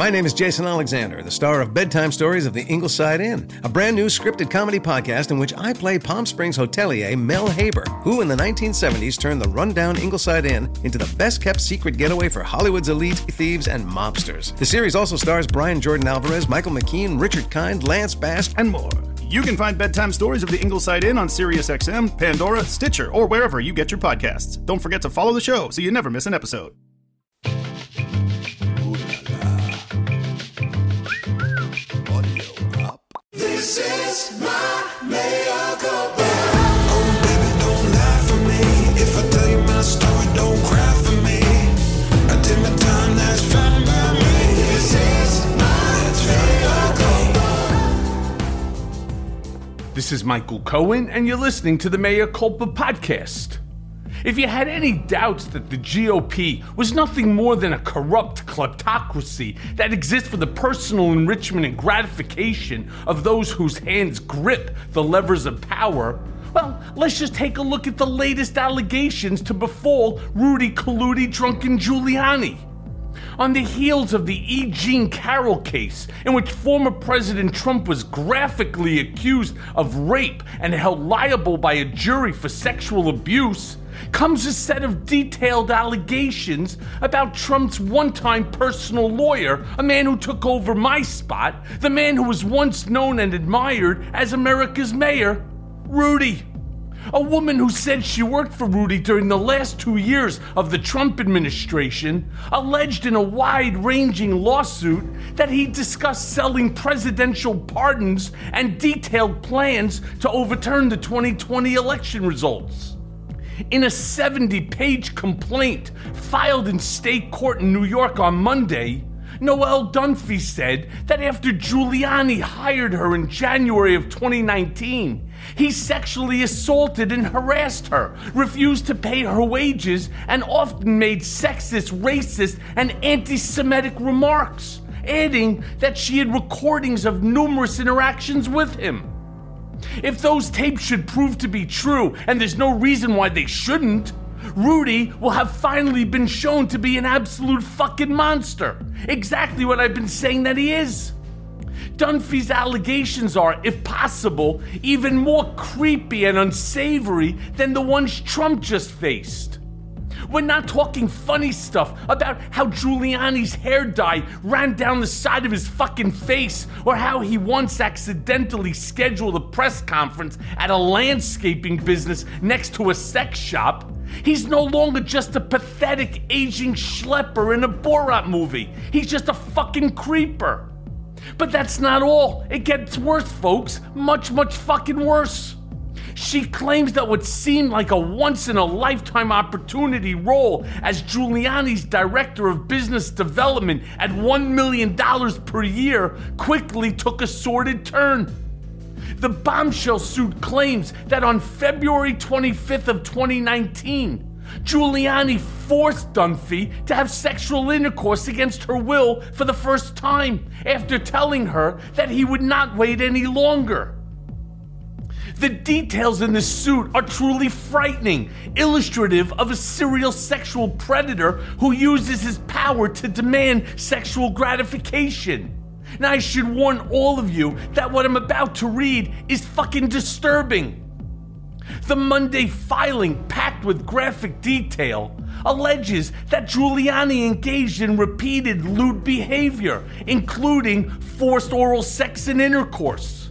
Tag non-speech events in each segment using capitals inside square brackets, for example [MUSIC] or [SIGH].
My name is Jason Alexander, the star of Bedtime Stories of the Ingleside Inn, a brand new scripted comedy podcast in which I play Palm Springs hotelier Mel Haber, who in the 1970s turned the rundown Ingleside Inn into the best kept secret getaway for Hollywood's elite thieves and mobsters. The series also stars Brian Jordan Alvarez, Michael McKean, Richard Kind, Lance Bass, and more. You can find bedtime stories of the Ingleside Inn on SiriusXM, Pandora, Stitcher, or wherever you get your podcasts. Don't forget to follow the show so you never miss an episode. This is Michael Cohen, and you're listening to the Mea Culpa podcast. If you had any doubts that the GOP was nothing more than a corrupt kleptocracy that exists for the personal enrichment and gratification of those whose hands grip the levers of power, well, let's just take a look at the latest allegations to befall Rudy Colludi Drunken Giuliani. On the heels of the E. Jean Carroll case, in which former President Trump was graphically accused of rape and held liable by a jury for sexual abuse, comes a set of detailed allegations about Trump's one time personal lawyer, a man who took over my spot, the man who was once known and admired as America's mayor, Rudy. A woman who said she worked for Rudy during the last two years of the Trump administration alleged in a wide ranging lawsuit that he discussed selling presidential pardons and detailed plans to overturn the 2020 election results. In a 70 page complaint filed in state court in New York on Monday, Noelle Dunphy said that after Giuliani hired her in January of 2019, he sexually assaulted and harassed her, refused to pay her wages, and often made sexist, racist, and anti Semitic remarks, adding that she had recordings of numerous interactions with him. If those tapes should prove to be true, and there's no reason why they shouldn't, Rudy will have finally been shown to be an absolute fucking monster. Exactly what I've been saying that he is. Dunphy's allegations are, if possible, even more creepy and unsavory than the ones Trump just faced. We're not talking funny stuff about how Giuliani's hair dye ran down the side of his fucking face, or how he once accidentally scheduled a press conference at a landscaping business next to a sex shop. He's no longer just a pathetic aging schlepper in a Borat movie. He's just a fucking creeper. But that's not all. It gets worse, folks. Much, much fucking worse. She claims that what seemed like a once in a lifetime opportunity role as Giuliani's director of business development at $1 million per year quickly took a sordid turn. The bombshell suit claims that on February 25th of 2019, Giuliani forced Dunphy to have sexual intercourse against her will for the first time after telling her that he would not wait any longer. The details in this suit are truly frightening, illustrative of a serial sexual predator who uses his power to demand sexual gratification. Now, I should warn all of you that what I'm about to read is fucking disturbing. The Monday filing, packed with graphic detail, alleges that Giuliani engaged in repeated lewd behavior, including forced oral sex and intercourse.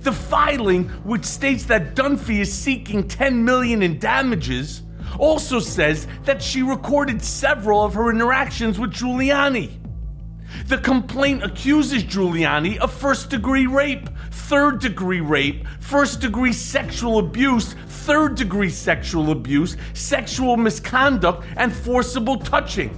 The filing, which states that Dunphy is seeking 10 million in damages, also says that she recorded several of her interactions with Giuliani. The complaint accuses Giuliani of first degree rape, third degree rape, first degree sexual abuse, third degree sexual abuse, sexual misconduct, and forcible touching.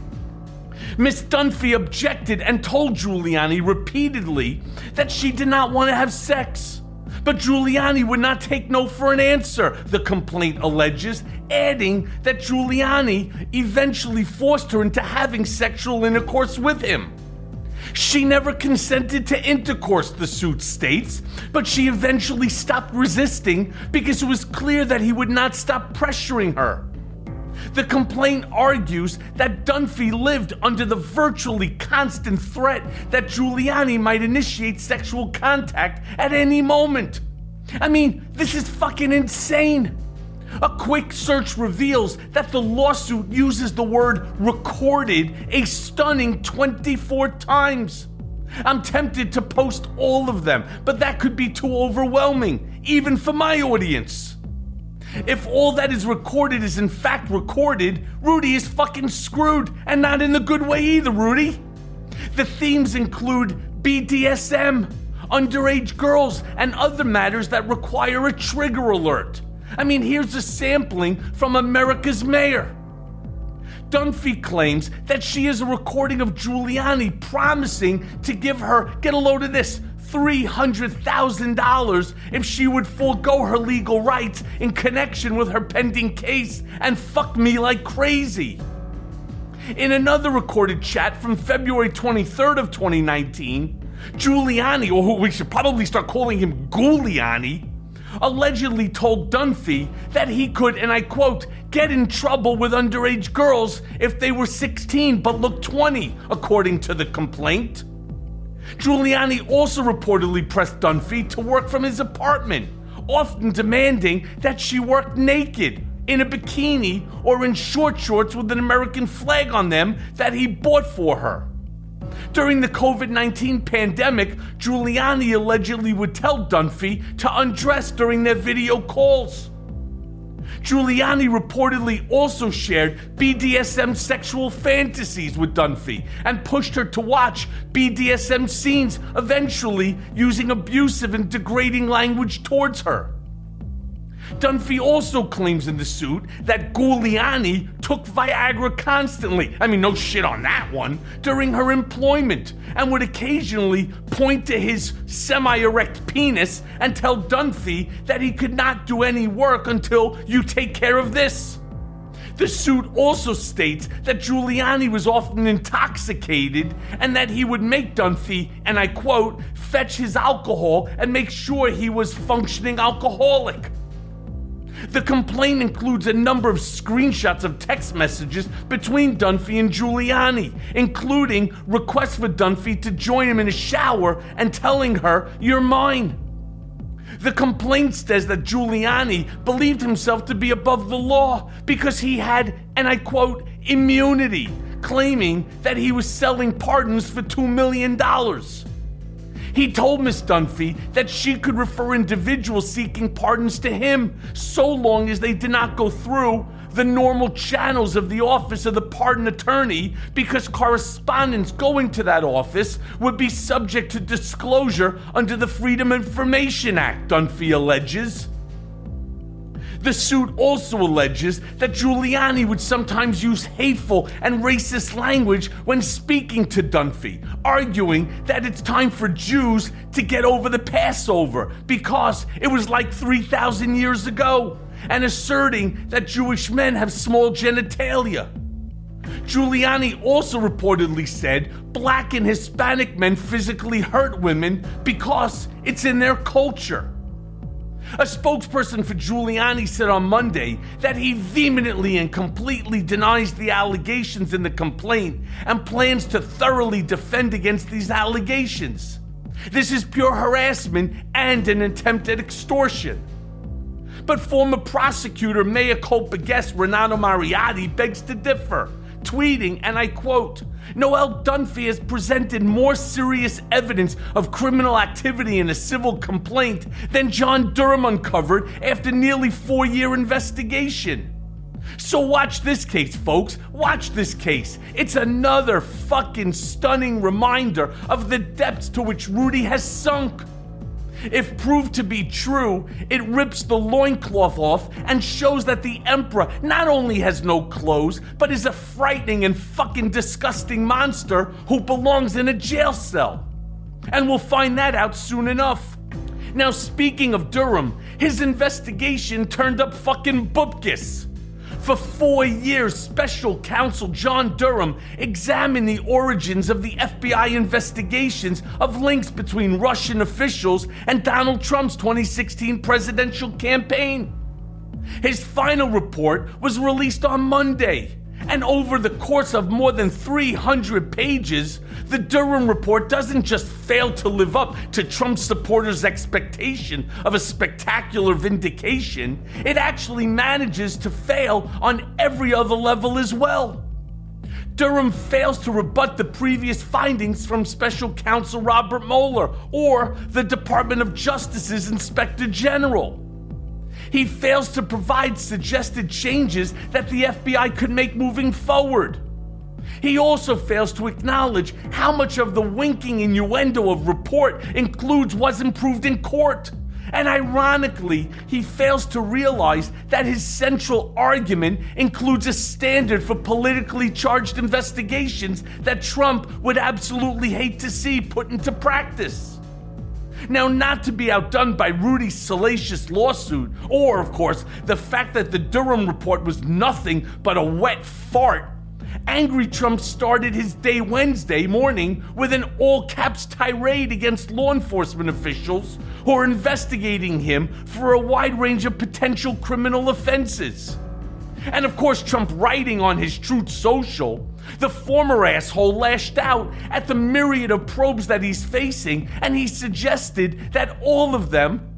Miss Dunphy objected and told Giuliani repeatedly that she did not want to have sex. But Giuliani would not take no for an answer, the complaint alleges, adding that Giuliani eventually forced her into having sexual intercourse with him. She never consented to intercourse, the suit states, but she eventually stopped resisting because it was clear that he would not stop pressuring her. The complaint argues that Dunphy lived under the virtually constant threat that Giuliani might initiate sexual contact at any moment. I mean, this is fucking insane. A quick search reveals that the lawsuit uses the word recorded a stunning 24 times. I'm tempted to post all of them, but that could be too overwhelming, even for my audience. If all that is recorded is in fact recorded, Rudy is fucking screwed, and not in the good way either, Rudy. The themes include BDSM, underage girls, and other matters that require a trigger alert. I mean, here's a sampling from America's Mayor. Dunphy claims that she is a recording of Giuliani promising to give her, get a load of this, $300,000 if she would forego her legal rights in connection with her pending case and fuck me like crazy. In another recorded chat from February 23rd of 2019, Giuliani, or we should probably start calling him Giuliani, allegedly told Dunphy that he could, and I quote, get in trouble with underage girls if they were 16 but looked 20, according to the complaint. Giuliani also reportedly pressed Dunphy to work from his apartment, often demanding that she work naked, in a bikini, or in short shorts with an American flag on them that he bought for her. During the COVID 19 pandemic, Giuliani allegedly would tell Dunphy to undress during their video calls. Giuliani reportedly also shared BDSM sexual fantasies with Dunphy and pushed her to watch BDSM scenes, eventually using abusive and degrading language towards her. Dunphy also claims in the suit that Giuliani took Viagra constantly, I mean, no shit on that one, during her employment, and would occasionally point to his semi erect penis and tell Dunphy that he could not do any work until you take care of this. The suit also states that Giuliani was often intoxicated and that he would make Dunphy, and I quote, fetch his alcohol and make sure he was functioning alcoholic. The complaint includes a number of screenshots of text messages between Dunphy and Giuliani, including requests for Dunphy to join him in a shower and telling her, You're mine. The complaint says that Giuliani believed himself to be above the law because he had, and I quote, immunity, claiming that he was selling pardons for $2 million. He told Miss Dunphy that she could refer individuals seeking pardons to him so long as they did not go through the normal channels of the office of the pardon attorney because correspondence going to that office would be subject to disclosure under the Freedom Information Act, Dunphy alleges. The suit also alleges that Giuliani would sometimes use hateful and racist language when speaking to Dunphy, arguing that it's time for Jews to get over the Passover because it was like 3,000 years ago, and asserting that Jewish men have small genitalia. Giuliani also reportedly said black and Hispanic men physically hurt women because it's in their culture. A spokesperson for Giuliani said on Monday that he vehemently and completely denies the allegations in the complaint and plans to thoroughly defend against these allegations. This is pure harassment and an attempt at extortion. But former prosecutor mea culpa guest Renato Mariotti begs to differ, tweeting, and I quote, Noelle Dunphy has presented more serious evidence of criminal activity in a civil complaint than John Durham uncovered after nearly four year investigation. So watch this case, folks. Watch this case. It's another fucking stunning reminder of the depths to which Rudy has sunk. If proved to be true, it rips the loincloth off and shows that the Emperor not only has no clothes, but is a frightening and fucking disgusting monster who belongs in a jail cell. And we'll find that out soon enough. Now, speaking of Durham, his investigation turned up fucking bupkis. For four years, special counsel John Durham examined the origins of the FBI investigations of links between Russian officials and Donald Trump's 2016 presidential campaign. His final report was released on Monday. And over the course of more than 300 pages, the Durham report doesn't just fail to live up to Trump supporters' expectation of a spectacular vindication, it actually manages to fail on every other level as well. Durham fails to rebut the previous findings from special counsel Robert Mueller or the Department of Justice's Inspector General. He fails to provide suggested changes that the FBI could make moving forward. He also fails to acknowledge how much of the winking innuendo of report includes wasn't proved in court. And ironically, he fails to realize that his central argument includes a standard for politically charged investigations that Trump would absolutely hate to see put into practice. Now, not to be outdone by Rudy's salacious lawsuit, or, of course, the fact that the Durham report was nothing but a wet fart, Angry Trump started his day Wednesday morning with an all caps tirade against law enforcement officials who are investigating him for a wide range of potential criminal offenses. And of course, Trump writing on his Truth Social, the former asshole lashed out at the myriad of probes that he's facing, and he suggested that all of them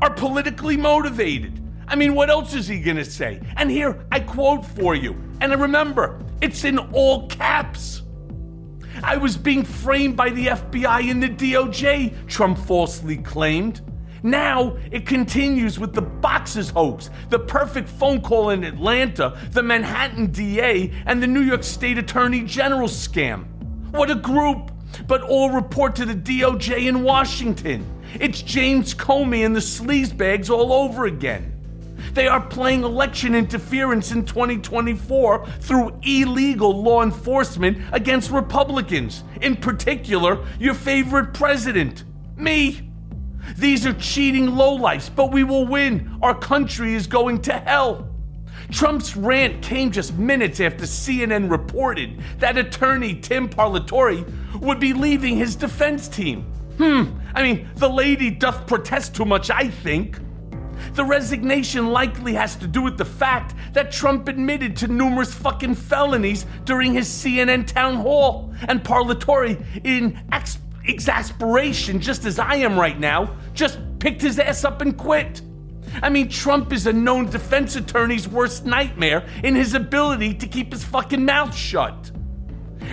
are politically motivated. I mean, what else is he gonna say? And here, I quote for you. And remember, it's in all caps. I was being framed by the FBI and the DOJ, Trump falsely claimed. Now it continues with the boxes hoax, the perfect phone call in Atlanta, the Manhattan DA, and the New York State Attorney General scam. What a group! But all report to the DOJ in Washington. It's James Comey and the sleazebags all over again. They are playing election interference in 2024 through illegal law enforcement against Republicans, in particular, your favorite president, me. These are cheating lowlifes, but we will win. Our country is going to hell. Trump's rant came just minutes after CNN reported that attorney Tim Parlatore would be leaving his defense team. Hmm, I mean, the lady doth protest too much, I think. The resignation likely has to do with the fact that Trump admitted to numerous fucking felonies during his CNN town hall, and Parlatore, in exasperation, just as I am right now, just picked his ass up and quit. I mean, Trump is a known defense attorney's worst nightmare in his ability to keep his fucking mouth shut.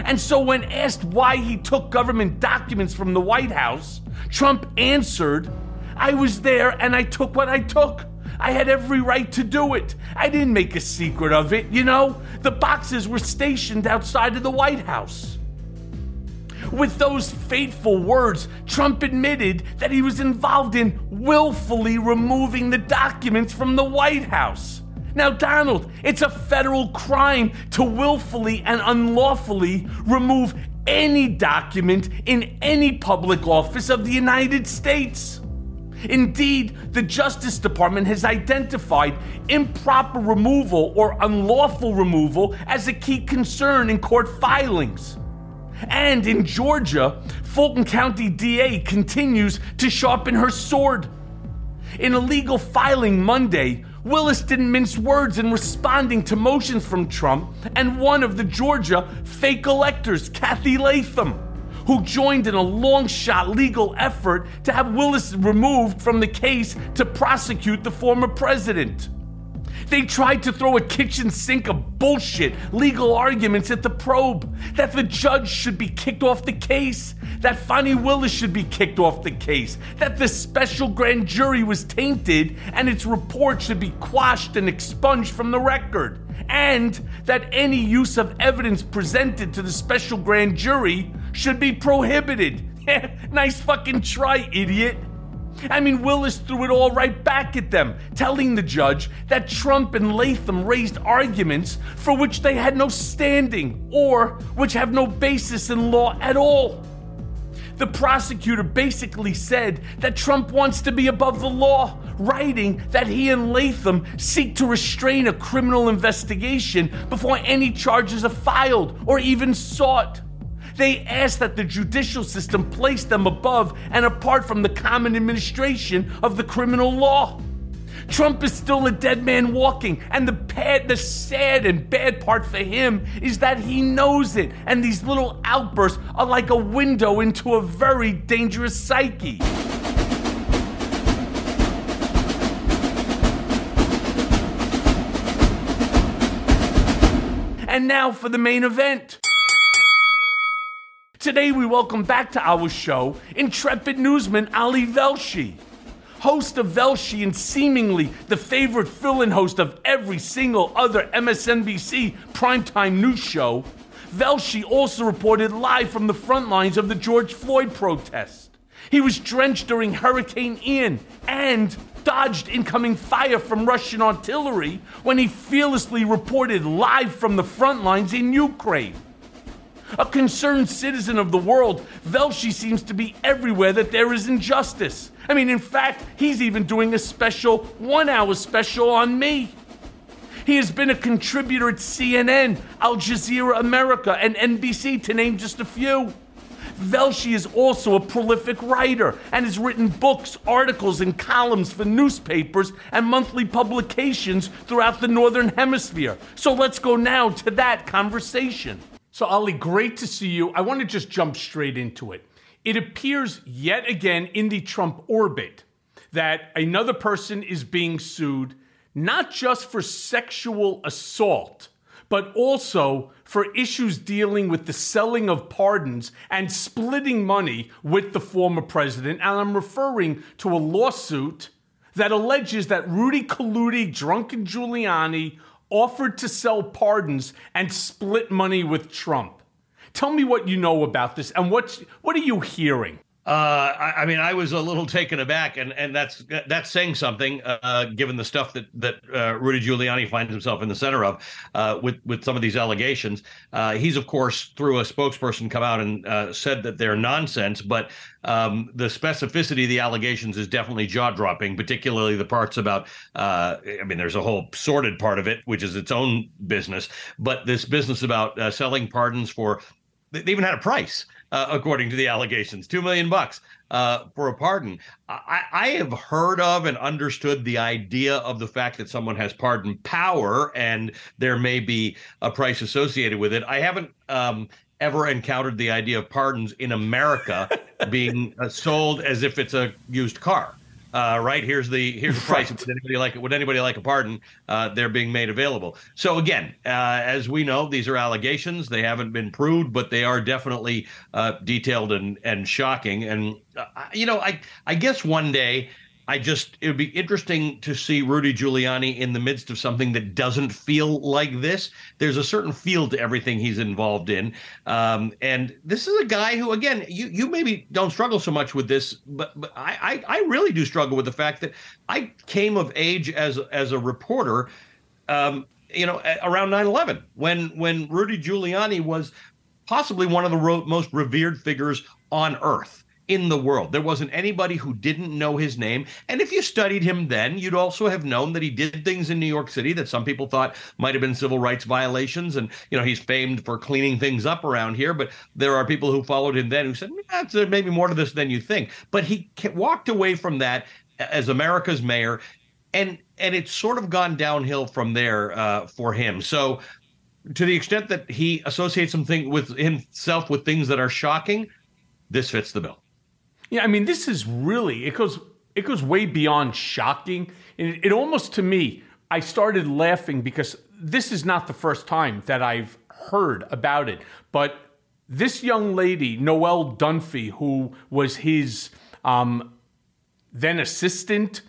And so, when asked why he took government documents from the White House, Trump answered I was there and I took what I took. I had every right to do it. I didn't make a secret of it, you know? The boxes were stationed outside of the White House. With those fateful words, Trump admitted that he was involved in willfully removing the documents from the White House. Now, Donald, it's a federal crime to willfully and unlawfully remove any document in any public office of the United States. Indeed, the Justice Department has identified improper removal or unlawful removal as a key concern in court filings. And in Georgia, Fulton County DA continues to sharpen her sword. In a legal filing Monday, Willis didn't mince words in responding to motions from Trump and one of the Georgia fake electors, Cathy Latham who joined in a long shot legal effort to have Willis removed from the case to prosecute the former president. They tried to throw a kitchen sink of bullshit legal arguments at the probe that the judge should be kicked off the case, that Fani Willis should be kicked off the case, that the special grand jury was tainted and its report should be quashed and expunged from the record, and that any use of evidence presented to the special grand jury should be prohibited. [LAUGHS] nice fucking try, idiot. I mean, Willis threw it all right back at them, telling the judge that Trump and Latham raised arguments for which they had no standing or which have no basis in law at all. The prosecutor basically said that Trump wants to be above the law, writing that he and Latham seek to restrain a criminal investigation before any charges are filed or even sought. They ask that the judicial system place them above and apart from the common administration of the criminal law. Trump is still a dead man walking, and the bad, the sad and bad part for him is that he knows it, and these little outbursts are like a window into a very dangerous psyche. And now for the main event. Today, we welcome back to our show intrepid newsman Ali Velshi. Host of Velshi and seemingly the favorite fill in host of every single other MSNBC primetime news show, Velshi also reported live from the front lines of the George Floyd protest. He was drenched during Hurricane Ian and dodged incoming fire from Russian artillery when he fearlessly reported live from the front lines in Ukraine. A concerned citizen of the world, Velshi seems to be everywhere that there is injustice. I mean, in fact, he's even doing a special one hour special on me. He has been a contributor at CNN, Al Jazeera America, and NBC, to name just a few. Velshi is also a prolific writer and has written books, articles, and columns for newspapers and monthly publications throughout the Northern Hemisphere. So let's go now to that conversation. So, Ali, great to see you. I want to just jump straight into it. It appears yet again in the Trump orbit that another person is being sued not just for sexual assault, but also for issues dealing with the selling of pardons and splitting money with the former president. And I'm referring to a lawsuit that alleges that Rudy Colludi, drunken Giuliani, offered to sell pardons and split money with Trump. Tell me what you know about this and what's, what are you hearing? Uh, I, I, mean, I was a little taken aback, and, and that's that's saying something, uh, given the stuff that that uh, Rudy Giuliani finds himself in the center of uh, with with some of these allegations. Uh, he's of course through a spokesperson come out and said that they're nonsense, but um, the specificity of the allegations is definitely jaw dropping, particularly the parts about. I mean, there's a whole sordid part of it, which is its own business, but this business about selling pardons for they even had a price uh, according to the allegations, two million bucks uh, for a pardon. I, I, have heard of and understood the idea of the fact that someone has pardon power and there may be a price associated with it. I haven't um, ever encountered the idea of pardons in America [LAUGHS] being uh, sold as if it's a used car uh, right here's the here's the price. Right. Would anybody like Would anybody like a pardon? Uh, they're being made available. So again, uh, as we know, these are allegations. They haven't been proved, but they are definitely uh, detailed and and shocking. And uh, you know, I I guess one day I just it would be interesting to see Rudy Giuliani in the midst of something that doesn't feel like this. There's a certain feel to everything he's involved in, um, and this is a guy who, again, you you maybe don't struggle so much with this, but but I, I I, really do struggle with the fact that I came of age as as a reporter, um, you know, around 9/11 when when Rudy Giuliani was possibly one of the ro- most revered figures on earth in the world. There wasn't anybody who didn't know his name. And if you studied him then, you'd also have known that he did things in New York City that some people thought might have been civil rights violations. And, you know, he's famed for cleaning things up around here. But there are people who followed him then who said, yeah, there may be more to this than you think. But he walked away from that as America's mayor. And, and it's sort of gone downhill from there uh, for him. So, to the extent that he associates something with himself with things that are shocking, this fits the bill. Yeah, I mean, this is really it goes it goes way beyond shocking. It, it almost to me, I started laughing because this is not the first time that I've heard about it. But this young lady, Noelle Dunphy, who was his um, then assistant,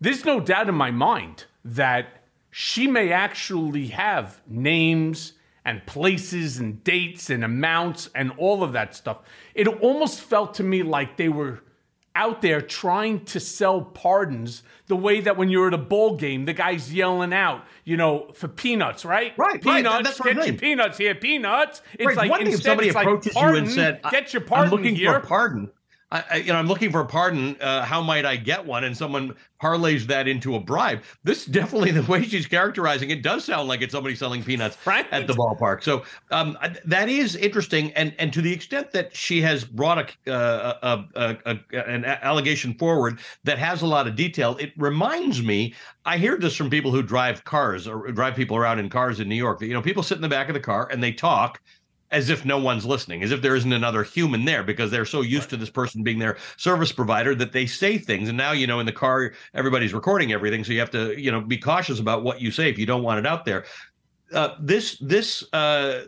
there's no doubt in my mind that she may actually have names and places and dates and amounts and all of that stuff. It almost felt to me like they were out there trying to sell pardons the way that when you're at a bowl game, the guy's yelling out, you know, for peanuts, right? Right, peanuts. Right. Get your peanuts here, peanuts. It's right. like One if somebody approaches like, you and said, "Get your pardon I'm looking here. for a pardon." I, I, you know, I'm looking for a pardon. Uh, how might I get one? And someone parlays that into a bribe. This definitely, the way she's characterizing it, does sound like it's somebody selling peanuts Right. at the ballpark. So um, that is interesting, and and to the extent that she has brought a, uh, a, a, a an allegation forward that has a lot of detail, it reminds me. I hear this from people who drive cars or drive people around in cars in New York. That you know, people sit in the back of the car and they talk as if no one's listening, as if there isn't another human there because they're so used to this person being their service provider that they say things. And now, you know, in the car, everybody's recording everything. So you have to, you know, be cautious about what you say if you don't want it out there. Uh, this, this, uh,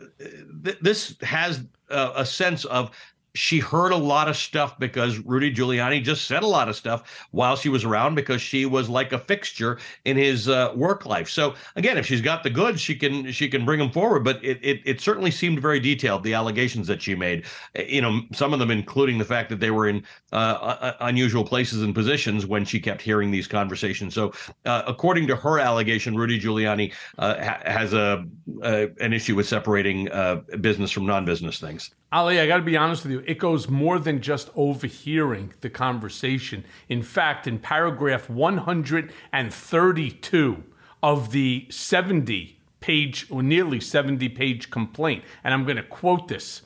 th- this has uh, a sense of she heard a lot of stuff because Rudy Giuliani just said a lot of stuff while she was around because she was like a fixture in his uh, work life. So again, if she's got the goods, she can she can bring them forward. But it, it it certainly seemed very detailed the allegations that she made. Uh, You know, some of them including the fact that they were in uh, uh, unusual places and positions when she kept hearing these conversations. So uh, according to her allegation, Rudy Giuliani uh, ha- has a uh, an issue with separating uh, business from non-business things. Ali, I got to be honest with you. It goes more than just overhearing the conversation. In fact, in paragraph 132 of the 70 page or nearly 70 page complaint, and I'm going to quote this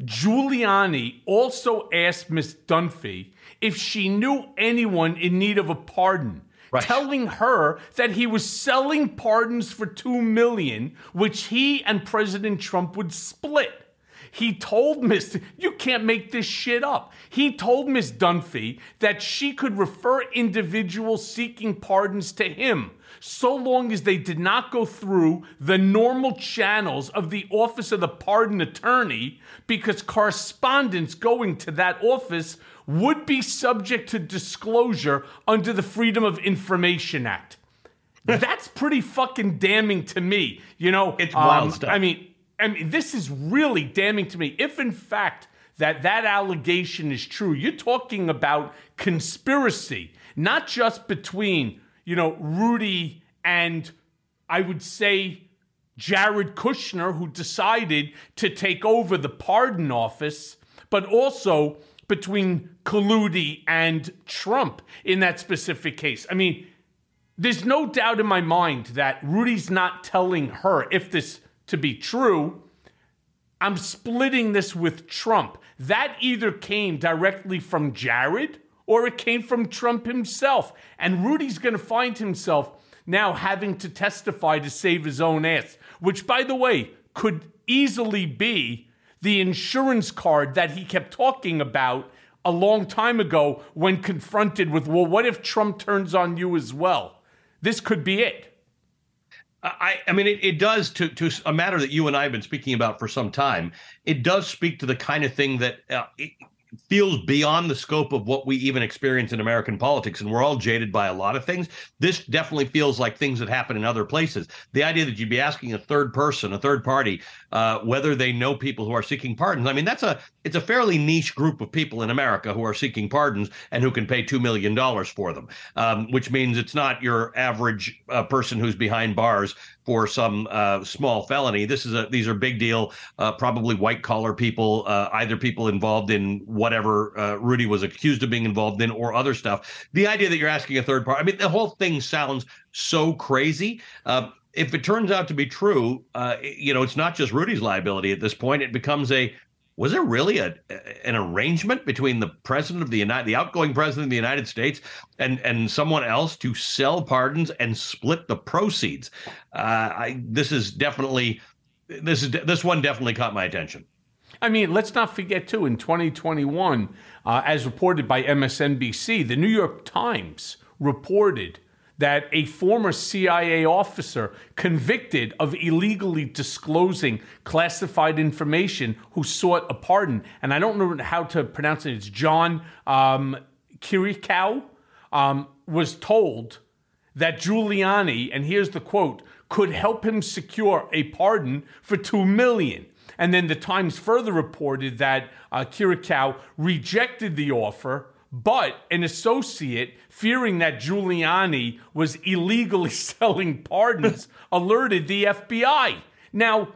Giuliani also asked Miss Dunphy if she knew anyone in need of a pardon. Right. Telling her that he was selling pardons for two million, which he and President Trump would split. He told Miss, you can't make this shit up. He told Miss Dunphy that she could refer individuals seeking pardons to him so long as they did not go through the normal channels of the Office of the Pardon Attorney, because correspondence going to that office would be subject to disclosure under the Freedom of Information Act. [LAUGHS] That's pretty fucking damning to me. You know, um, It's wild stuff. I mean, I mean, this is really damning to me. If in fact that that allegation is true, you're talking about conspiracy, not just between you know Rudy and I would say Jared Kushner, who decided to take over the pardon office, but also between Colludi and Trump in that specific case. I mean, there's no doubt in my mind that Rudy's not telling her if this to be true. I'm splitting this with Trump. That either came directly from Jared or it came from Trump himself. And Rudy's going to find himself now having to testify to save his own ass, which, by the way, could easily be the insurance card that he kept talking about a long time ago when confronted with, well, what if Trump turns on you as well? This could be it. I, I mean, it, it does to to a matter that you and I have been speaking about for some time. It does speak to the kind of thing that uh, it feels beyond the scope of what we even experience in American politics, and we're all jaded by a lot of things. This definitely feels like things that happen in other places. The idea that you'd be asking a third person, a third party, uh, whether they know people who are seeking pardons. I mean, that's a it's a fairly niche group of people in America who are seeking pardons and who can pay two million dollars for them, um, which means it's not your average uh, person who's behind bars for some uh, small felony. This is a these are big deal, uh, probably white collar people, uh, either people involved in whatever uh, Rudy was accused of being involved in or other stuff. The idea that you're asking a third party, I mean, the whole thing sounds so crazy. If it turns out to be true, uh, you know, it's not just Rudy's liability at this point. It becomes a was there really a an arrangement between the president of the United, the outgoing president of the United States, and and someone else to sell pardons and split the proceeds? Uh, I this is definitely this is this one definitely caught my attention. I mean, let's not forget, too, in 2021, uh, as reported by MSNBC, the New York Times reported that a former CIA officer convicted of illegally disclosing classified information who sought a pardon, and I don't know how to pronounce it, it's John um, Kiriakou, um, was told that Giuliani, and here's the quote, could help him secure a pardon for two million. And then the Times further reported that uh, Kiriakou rejected the offer, but an associate, fearing that Giuliani was illegally [LAUGHS] selling pardons, [LAUGHS] alerted the FBI. Now,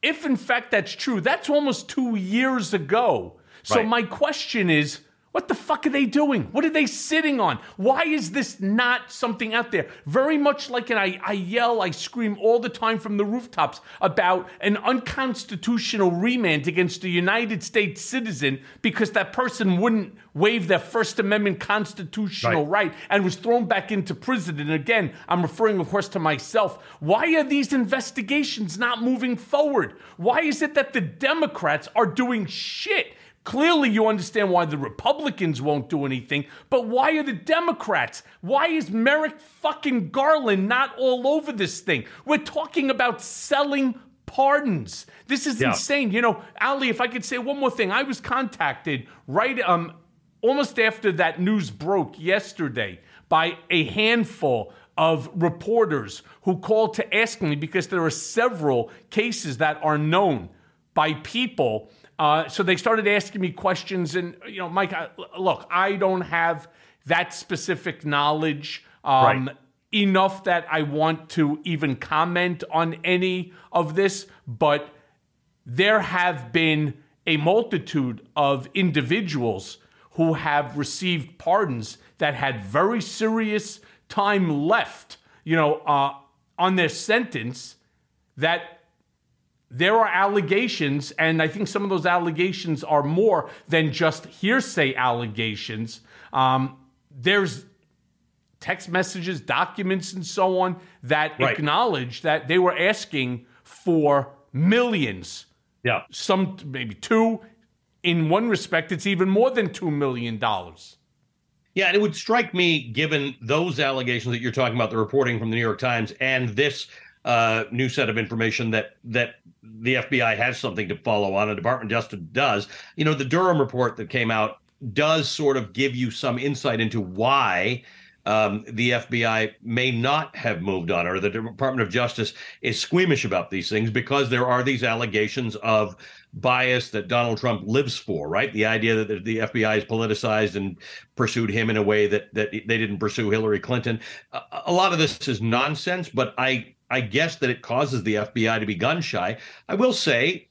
if in fact that's true, that's almost two years ago. So Right. my question is, What the fuck are they doing? What are they sitting on? Why is this not something out there? Very much like, and I, I yell, I scream all the time from the rooftops about an unconstitutional remand against a United States citizen because that person wouldn't waive their First Amendment constitutional right, right and was thrown back into prison. And again, I'm referring, of course, to myself. Why are these investigations not moving forward? Why is it that the Democrats are doing shit? Clearly, you understand why the Republicans won't do anything, but why are the Democrats? Why is Merrick fucking Garland not all over this thing? We're talking about selling pardons. This is Yeah. insane. You know, Ali, if I could say one more thing, I was contacted right um almost after that news broke yesterday by a handful of reporters who called to ask me because there are several cases that are known by people. Uh, so they started asking me questions, and you know, Mike, I, look, I don't have that specific knowledge. Um, Right. enough that I want to even comment on any of this, but there have been a multitude of individuals who have received pardons that had very serious time left, you know, uh, on their sentence that there are allegations, and I think some of those allegations are more than just hearsay allegations. Um, there's text messages, documents, and so on that Right. acknowledge that they were asking for millions, Yeah. some maybe two. In one respect, it's even more than $2 million. Yeah, and it would strike me, given those allegations that you're talking about, the reporting from the New York Times, and this uh, new set of information that that the FBI has something to follow on, and Department of Justice does. You know, the Durham report that came out does sort of give you some insight into why um, the FBI may not have moved on, or the Department of Justice is squeamish about these things because there are these allegations of bias that Donald Trump lives for, right? The idea that the- FBI is politicized and pursued him in a way that that they didn't pursue Hillary Clinton. A, a lot of this is nonsense, but I I guess that it causes the FBI to be gun shy. I will say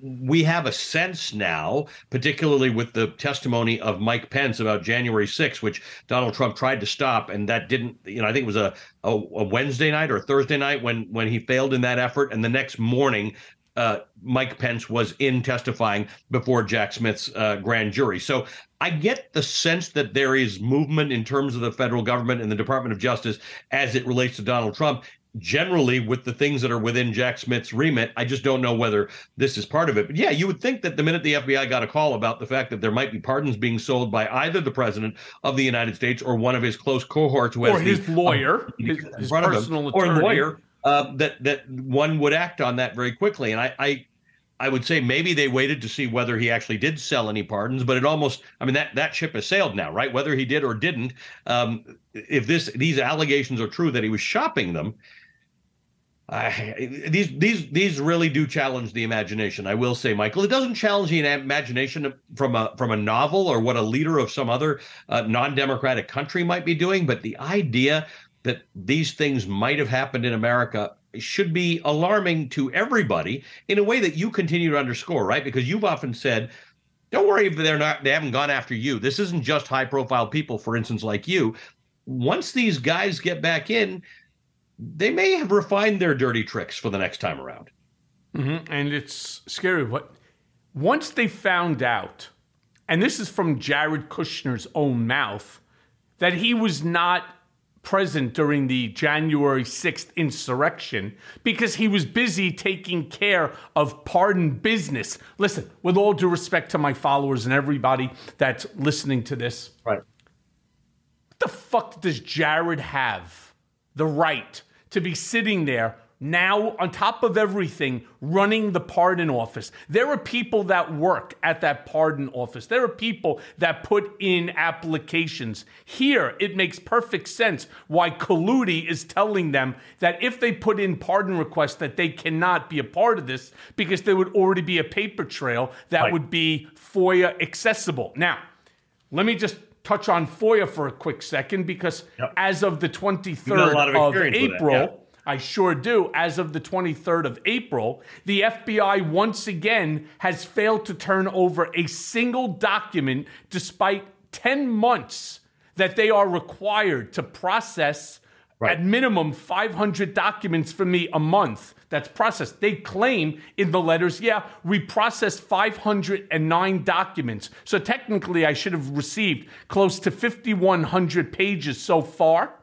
we have a sense now, particularly with the testimony of Mike Pence about January 6th, which Donald Trump tried to stop, and that didn't. You know, I think it was a, a, a Wednesday night or Thursday night when when he failed in that effort, and the next morning. Uh, Mike Pence was in testifying before Jack Smith's uh, grand jury. So I get the sense that there is movement in terms of the federal government and the Department of Justice as it relates to Donald Trump generally with the things that are within Jack Smith's remit. I just don't know whether this is part of it. But yeah, you would think that the minute the FBI got a call about the fact that there might be pardons being sold by either the president of the United States or one of his close cohorts who Or his the, lawyer, in his, his of him, personal or lawyer, uh, that that one would act on that very quickly. And I, I I would say maybe they waited to see whether he actually did sell any pardons, but it almost I mean that that ship has sailed now, right? Whether he did or didn't, um, if this these allegations are true that he was shopping them, I, these these these really do challenge the imagination. I will say, Michael, it doesn't challenge the imagination from a from a novel or what a leader of some other uh, non-democratic country might be doing, but the idea that these things might have happened in America should be alarming to everybody in a way that you continue to underscore, right? Because you've often said, don't worry if they're not they haven't gone after you. This isn't just high profile people, for instance, like you. Once these guys get back in, they may have refined their dirty tricks for the next time around. Mhm, And it's scary. What once they found out, and this is from Jared Kushner's own mouth, that he was not present during the January 6th insurrection because he was busy taking care of pardon business. Listen, with all due respect to my followers and everybody that's listening to this, Right. what the fuck does Jared have the right to be sitting there now on top of everything running the pardon office? There are people that work at that pardon office. There are people that put in applications. Here, it makes perfect sense why Colludi is telling them that if they put in pardon requests that they cannot be a part of this because there would already be a paper trail that Right. would be FOIA accessible. Now, let me just touch on FOIA for a quick second because Yep. as of the 23rd of of experience with that, April, I sure do. As of the 23rd of April, the FBI once again has failed to turn over a single document despite 10 months that they are required to process Right. at minimum 500 documents for me a month that's processed. They claim in the letters, yeah, we processed 509 documents. So technically, I should have received close to 5,100 pages so far.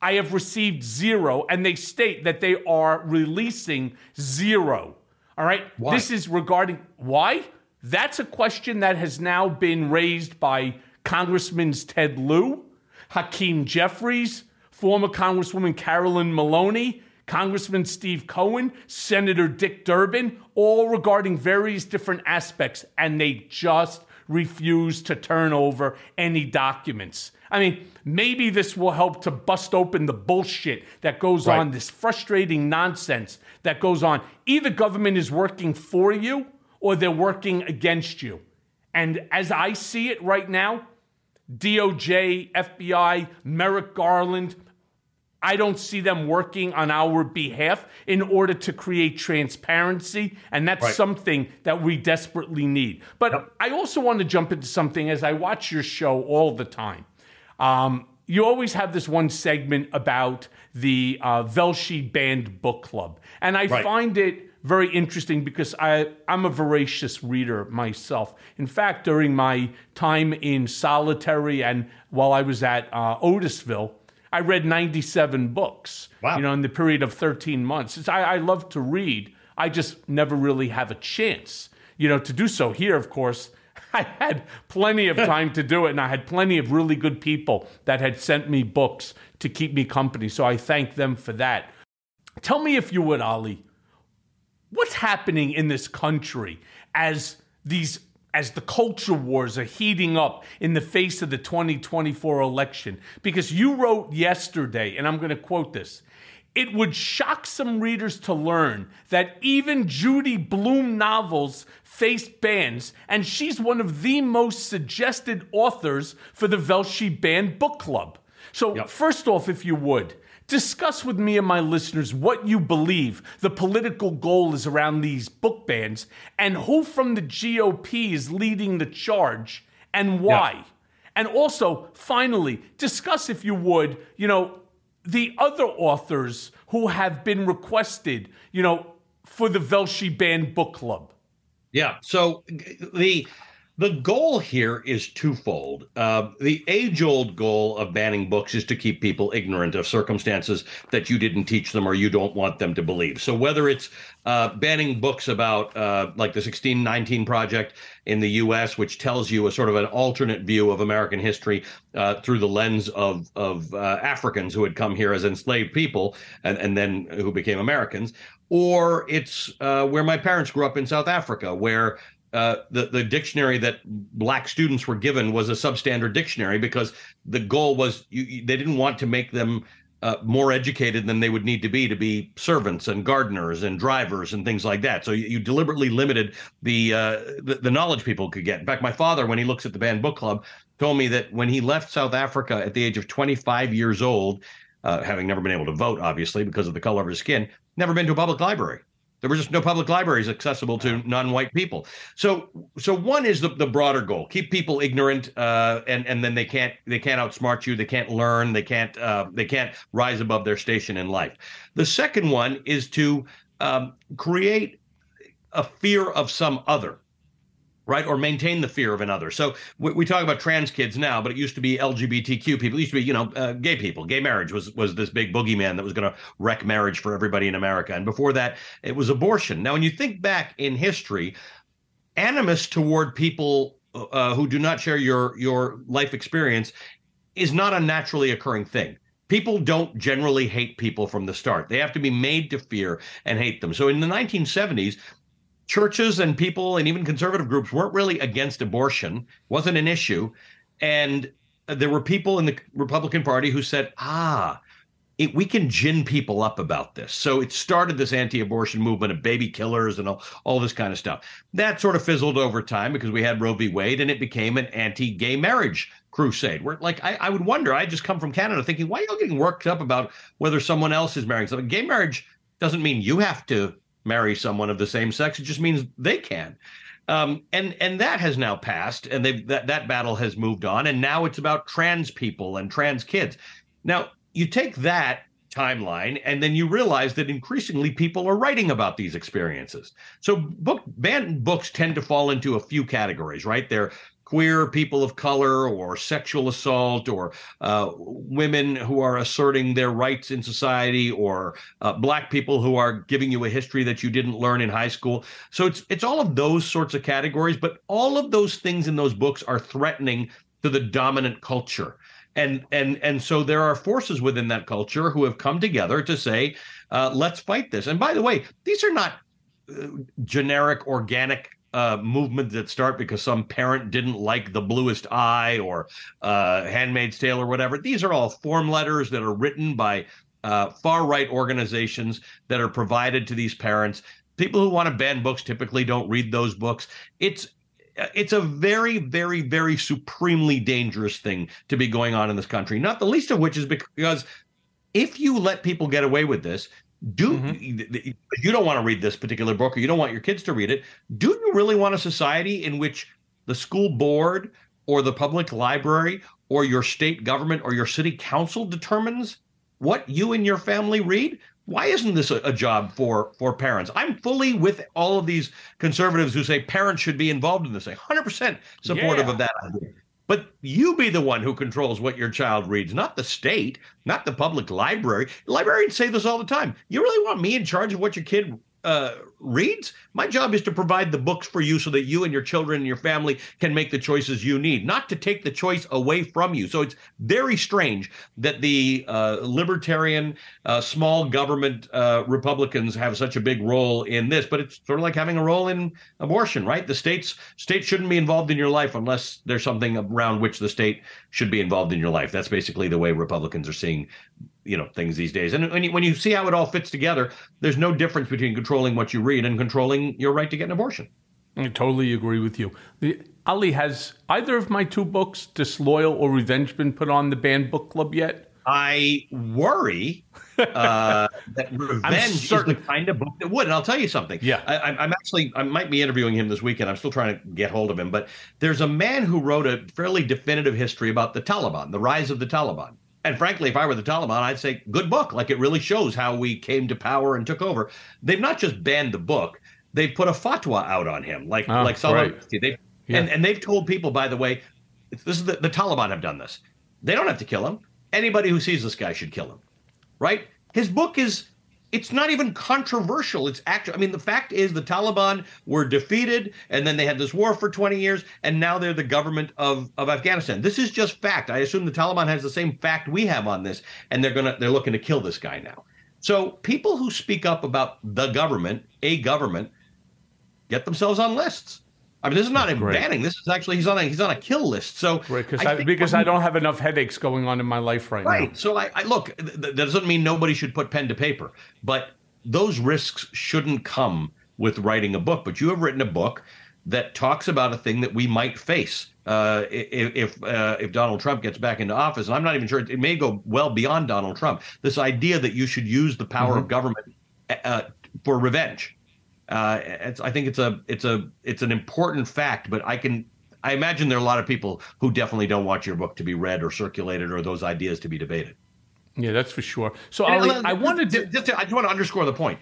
I have received zero, and they state that they are releasing zero. All right. Why? This is regarding why? That's a question that has now been raised by Congressman Ted Lieu, Hakeem Jeffries, former Congresswoman Carolyn Maloney, Congressman Steve Cohen, Senator Dick Durbin, all regarding various different aspects, and they just refuse to turn over any documents. I mean, maybe this will help to bust open the bullshit that goes Right. on, this frustrating nonsense that goes on. Either government is working for you or they're working against you. And as I see it right now, DOJ, FBI, Merrick Garland, I don't see them working on our behalf in order to create transparency. And that's Right. something that we desperately need. But I also want to jump into something as I watch your show all the time. Um, you always have this one segment about the uh, Velshi Banned Book Club. And I Right. find it very interesting because I, I'm a voracious reader myself. In fact, during my time in solitary and while I was at uh, Otisville, I read 97 books. Wow. You know, in the period of 13 months. It's, I, I love to read. I just never really have a chance, you know, to do so. Here, of course, [LAUGHS] I had plenty of [LAUGHS] time to do it, and I had plenty of really good people that had sent me books to keep me company. So I thank them for that. Tell me if you would, Ali, what's happening in this country as these as the culture wars are heating up in the face of the 2024 election because you wrote yesterday and I'm going to quote this it would shock some readers to learn that even Judy Blume novels face bans, and she's one of the most suggested authors for the Velshi Banned Book Club. So, Yep. first off, if you would, discuss with me and my listeners what you believe the political goal is around these book bans and who from the GOP is leading the charge and why. And also, finally, discuss, if you would, you know, the other authors who have been requested, you know, for the Velshi Banned Book Club. Yeah. So the the goal here is twofold. Uh, the age-old goal of banning books is to keep people ignorant of circumstances that you didn't teach them or you don't want them to believe. So whether it's uh, banning books about uh, like the 1619 Project in the U.S., which tells you a sort of an alternate view of American history uh, through the lens of of uh, Africans who had come here as enslaved people and, and then who became Americans, or it's uh, where my parents grew up in South Africa, where uh, the the dictionary that black students were given was a substandard dictionary because the goal was you, you- they didn't want to make them uh, more educated than they would need to be to be servants and gardeners and drivers and things like that. So you, you deliberately limited the, uh, the the knowledge people could get. In fact, my father, when he looks at the banned book club, told me that when he left South Africa at the age of 25 years old, uh, having never been able to vote, obviously because of the color of his skin, never been to a public library. There were just no public libraries accessible to non-white people. So, so one is the, the broader goal: keep people ignorant, uh, and and then they can't they can't outsmart you, they can't learn, they can't uh, they can't rise above their station in life. The second one is to um, create a fear of some other right? Or maintain the fear of another. So we, we talk about trans kids now, but it used to be LGBTQ people. It used to be, you know, uh, gay people. Gay marriage was was this big boogeyman that was going to wreck marriage for everybody in America. And before that, it was abortion. Now, when you think back in history, animus toward people uh, who do not share your your life experience is not a naturally occurring thing. People don't generally hate people from the start. They have to be made to fear and hate them. So in the 1970s, churches and people and even conservative groups weren't really against abortion wasn't an issue and there were people in the republican party who said ah it, we can gin people up about this. So it started this anti-abortion movement of baby killers and all, all this kind of stuff. That sort of fizzled over time because we had Roe v. Wade, and it became an anti-gay marriage crusade. Where like I, I would wonder, I just come from Canada thinking, why are you getting worked up about whether someone else is marrying someone? Gay marriage doesn't mean you have to marry someone of the same sex. It just means they can. Um, and and that has now passed, and they've that that battle has moved on, and now it's about trans people and trans kids. Now you take that timeline and then you realize that increasingly people are writing about these experiences so book banned books tend to fall into a few categories right they're queer people of color or sexual assault or uh, women who are asserting their rights in society or uh, black people who are giving you a history that you didn't learn in high school. So it's it's all of those sorts of categories but all of those things in those books are threatening to the dominant culture. And and and so there are forces within that culture who have come together to say uh, let's fight this. And by the way these are not uh, generic organic uh, movements that start because some parent didn't like the bluest eye or uh, handmaid's tale or whatever. These are all form letters that are written by uh, far right organizations that are provided to these parents. People who want to ban books typically don't read those books. It's it's a very, very, very supremely dangerous thing to be going on in this country. Not the least of which is because if you let people get away with this, do mm-hmm. you don't want to read this particular book or you don't want your kids to read it? Do you really want a society in which the school board or the public library or your state government or your city council determines what you and your family read? why isn't this a, a, job for for parents i'm fully with all of these conservatives who say parents should be involved in this 100% supportive yeah. of that idea but you be the one who controls what your child reads not the state not the public library. Librarians say this all the time. You really want me in charge of what your kid uh, reads. My job is to provide the books for you so that you and your children and your family can make the choices you need, not to take the choice away from you. So it's very strange that the uh, libertarian, uh, small government uh, Republicans have such a big role in this, but it's sort of like having a role in abortion, right? The states states shouldn't be involved in your life unless there's something around which the state should be involved in your life. That's basically the way Republicans are seeing you know things these days. And when you, when you see how it all fits together, there's no difference between controlling what you read and controlling your right to get an abortion. I totally agree with you. The, Ali, has either of my two books, Disloyal or Revenge, been put on the banned book club yet? I worry [LAUGHS] uh, that Revenge is the kind of book that would. And I'll tell you something. Yeah, I, am actually I might be interviewing him this weekend. I'm still trying to get hold of him, but there's a man who wrote a fairly definitive history about the Taliban, the rise of the Taliban. And frankly, if I were the Taliban, I'd say, good book. Like it really shows how we came to power and took over. They've not just banned the book, they've put a fatwa out on him, like oh, like Salman right. They, yeah. and, and they've told people, by the way, this is the, the Taliban have done this. They don't have to kill him. Anybody who sees this guy should kill him. Right? His book is it's not even controversial. It's actually, I mean, the fact is the Taliban were defeated and then they had this war for 20 years and now they're the government of, of Afghanistan. This is just fact. I assume the Taliban has the same fact we have on this and they're going to, they're looking to kill this guy now. So people who speak up about the government, a government, get themselves on lists. I mean, this is not a banning. This is actually he's on a he's on a kill list. So right, I I, because I don't have enough headaches going on in my life right, right. now. Right. So I, I look. Th- that doesn't mean nobody should put pen to paper, but those risks shouldn't come with writing a book. But you have written a book that talks about a thing that we might face uh, if uh, if Donald Trump gets back into office. And I'm not even sure it may go well beyond Donald Trump. This idea that you should use the power mm-hmm. of government uh, for revenge uh, it's, I think it's a it's a it's an important fact, but I can I imagine there are a lot of people who definitely don't want your book to be read or circulated or those ideas to be debated. Yeah, that's for sure. So Ali, I wanted to just to, I just want to underscore the point.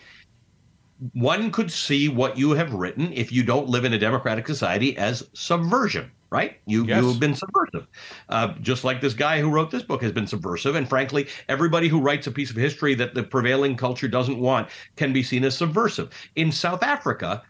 One could see what you have written if you don't live in a democratic society as subversion right? You yes. you have been subversive, uh, just like this guy who wrote this book has been subversive. And frankly, everybody who writes a piece of history that the prevailing culture doesn't want can be seen as subversive. In South Africa.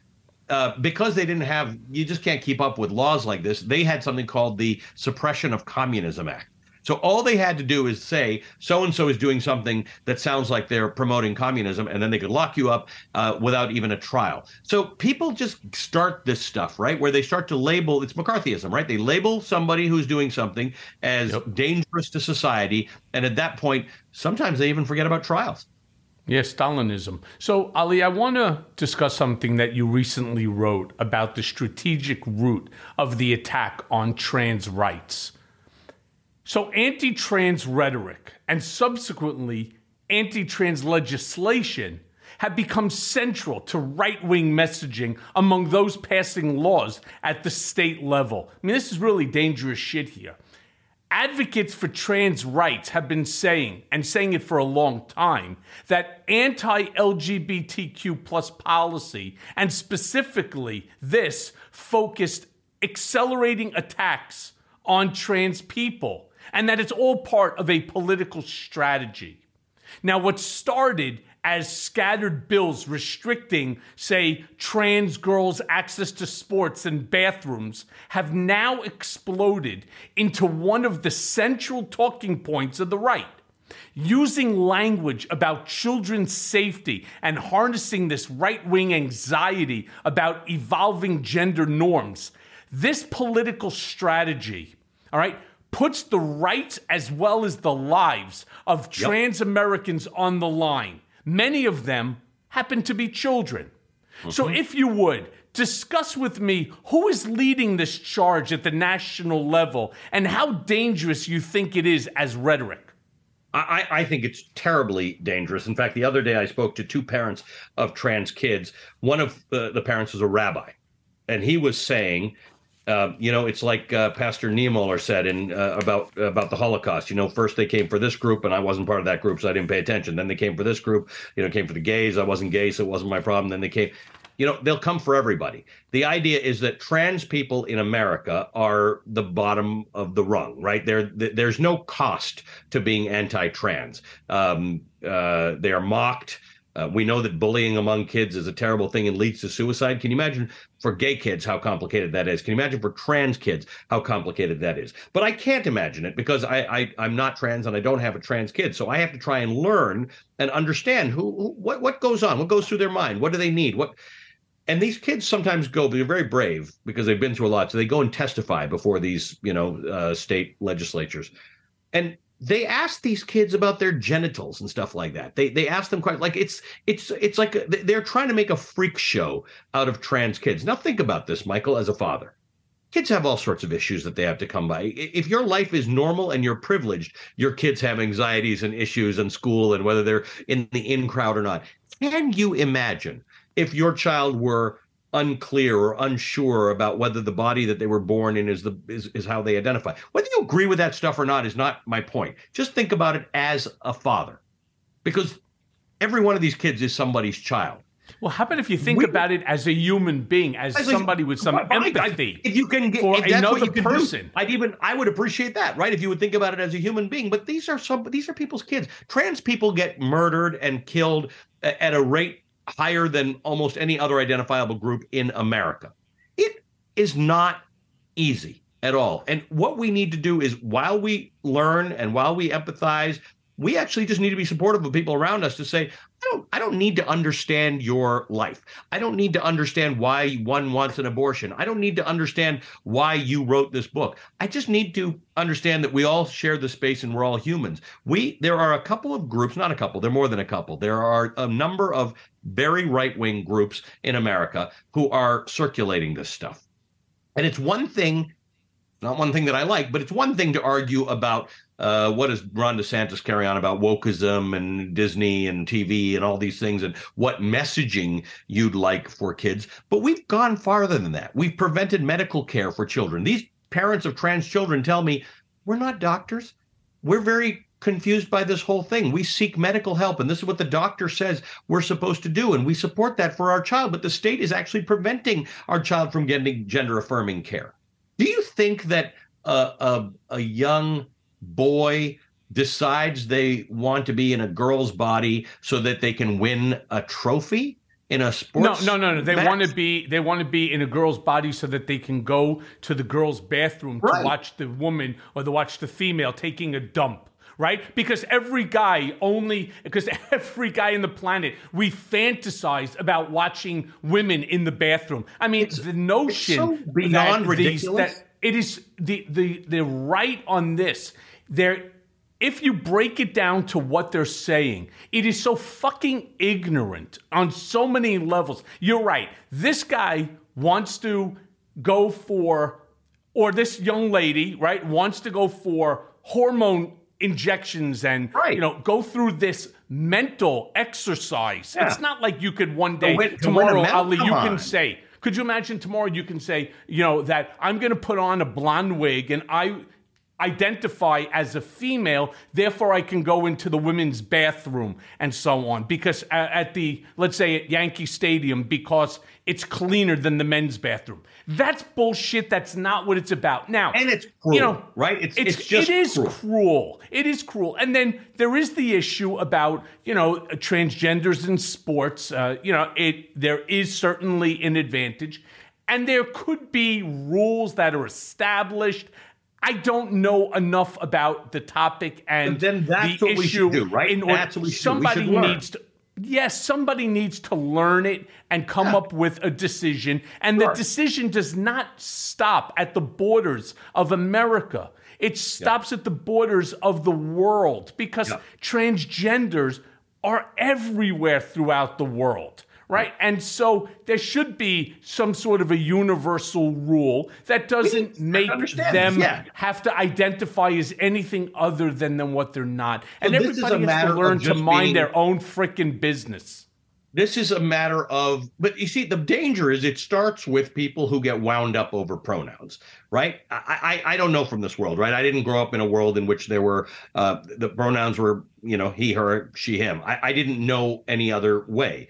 Uh, because they didn't have, you just can't keep up with laws like this. They had something called the Suppression of Communism Act. So all they had to do is say so and so is doing something that sounds like they're promoting communism, and then they could lock you up uh, without even a trial. So people just start this stuff, right? Where they start to label it's McCarthyism, right? They label somebody who's doing something as yep. dangerous to society, and at that point, sometimes they even forget about trials. Yes, Stalinism. So, Ali, I want to discuss something that you recently wrote about the strategic root of the attack on trans rights. So, anti trans rhetoric and subsequently anti trans legislation have become central to right wing messaging among those passing laws at the state level. I mean, this is really dangerous shit here advocates for trans rights have been saying, and saying it for a long time, that anti LGBTQ policy, and specifically this, focused accelerating attacks on trans people, and that it's all part of a political strategy. Now, what started as scattered bills restricting, say, trans girls' access to sports and bathrooms have now exploded into one of the central talking points of the right. Using language about children's safety and harnessing this right wing anxiety about evolving gender norms, this political strategy, all right, puts the rights as well as the lives of trans Americans on the line. Many of them happen to be children. Mm-hmm. So, if you would, discuss with me who is leading this charge at the national level and how dangerous you think it is as rhetoric. I, I, think it's terribly dangerous. In fact, the other day I spoke to two parents of trans kids. One of the, the parents was a rabbi, and he was saying uh, you know, it's like uh, Pastor Niemöller said in uh, about about the Holocaust. You know, first they came for this group, and I wasn't part of that group, so I didn't pay attention. Then they came for this group. You know, came for the gays. I wasn't gay, so it wasn't my problem. Then they came. You know, they'll come for everybody. The idea is that trans people in America are the bottom of the rung, right? There, there's no cost to being anti-trans. Um, uh, they are mocked uh, we know that bullying among kids is a terrible thing and leads to suicide. Can you imagine for gay kids how complicated that is? Can you imagine for trans kids how complicated that is? But I can't imagine it because I, I am not trans and I don't have a trans kid, so I have to try and learn and understand who, who what what goes on, what goes through their mind, what do they need, what. And these kids sometimes go, they're very brave because they've been through a lot. So they go and testify before these, you know, uh, state legislatures. And they ask these kids about their genitals and stuff like that. They they ask them quite like it's it's it's like a, they're trying to make a freak show out of trans kids. Now think about this, Michael, as a father. Kids have all sorts of issues that they have to come by. If your life is normal and you're privileged, your kids have anxieties and issues in school and whether they're in the in crowd or not. Can you imagine if your child were unclear or unsure about whether the body that they were born in is the is, is how they identify. Whether you agree with that stuff or not is not my point. Just think about it as a father. Because every one of these kids is somebody's child. Well, how about if you think we, about it as a human being, as, as somebody with some empathy? I, if you can get for another person, do, I'd even I would appreciate that, right? If you would think about it as a human being. But these are some these are people's kids. Trans people get murdered and killed at a rate higher than almost any other identifiable group in America. It is not easy at all. And what we need to do is while we learn and while we empathize, we actually just need to be supportive of people around us to say, I don't I don't need to understand your life. I don't need to understand why one wants an abortion. I don't need to understand why you wrote this book. I just need to understand that we all share the space and we're all humans. We there are a couple of groups, not a couple, there are more than a couple. There are a number of very right-wing groups in America who are circulating this stuff. And it's one thing not one thing that I like, but it's one thing to argue about uh, what does Ron DeSantis carry on about wokeism and Disney and TV and all these things and what messaging you'd like for kids. But we've gone farther than that. We've prevented medical care for children. These parents of trans children tell me, we're not doctors. We're very confused by this whole thing. We seek medical help, and this is what the doctor says we're supposed to do, and we support that for our child. But the state is actually preventing our child from getting gender affirming care. Do you think that a, a, a young boy decides they want to be in a girl's body so that they can win a trophy in a sports. no, no, no. no They match. want to be they want to be in a girl's body so that they can go to the girl's bathroom Right. to watch the woman or to watch the female taking a dump. Right? Because every guy only because [LAUGHS] every guy in the planet we fantasize about watching women in the bathroom. I mean, the notion so beyond that these- ridiculous. that it is the the the right on this. There if you break it down to what they're saying, it is so fucking ignorant on so many levels. You're right. This guy wants to go for, or this young lady, right, wants to go for hormone injections and, Right. you know, go through this mental exercise. It's not like you could one day, win- to tomorrow, medal? Ali, you Come can say, could you imagine tomorrow you can say, you know, that I'm going to put on a blonde wig and I identify as a female, therefore I can go into the women's bathroom and so on. Because at the, let's say at Yankee Stadium, because it's cleaner than the men's bathroom. That's bullshit. That's not what it's about. Now, And it's cruel, you know, right? It's- it's just it is cruel. cruel. It is cruel. And then there is the issue about you know transgenders in sports. Uh, you know, it there is certainly an advantage, and there could be rules that are established. I don't know enough about the topic and But then that's the what we issue. should do, right? in order- That's what we should do. We somebody should learn. needs to. Yes, somebody needs to learn it and come up with a decision. And the decision does not stop at the borders of America. It stops at the borders of the world because Yeah. transgenders are everywhere throughout the world. Right. And so there should be some sort of a universal rule that doesn't make them yeah. have to identify as anything other than, than what they're not. And this everybody has to learn to mind being- their own freaking business. This is a matter of, but you see, the danger is it starts with people who get wound up over pronouns, right? I, I, I don't know from this world, right? I didn't grow up in a world in which there were uh, the pronouns were, you know, he, her, she, him. I, I didn't know any other way,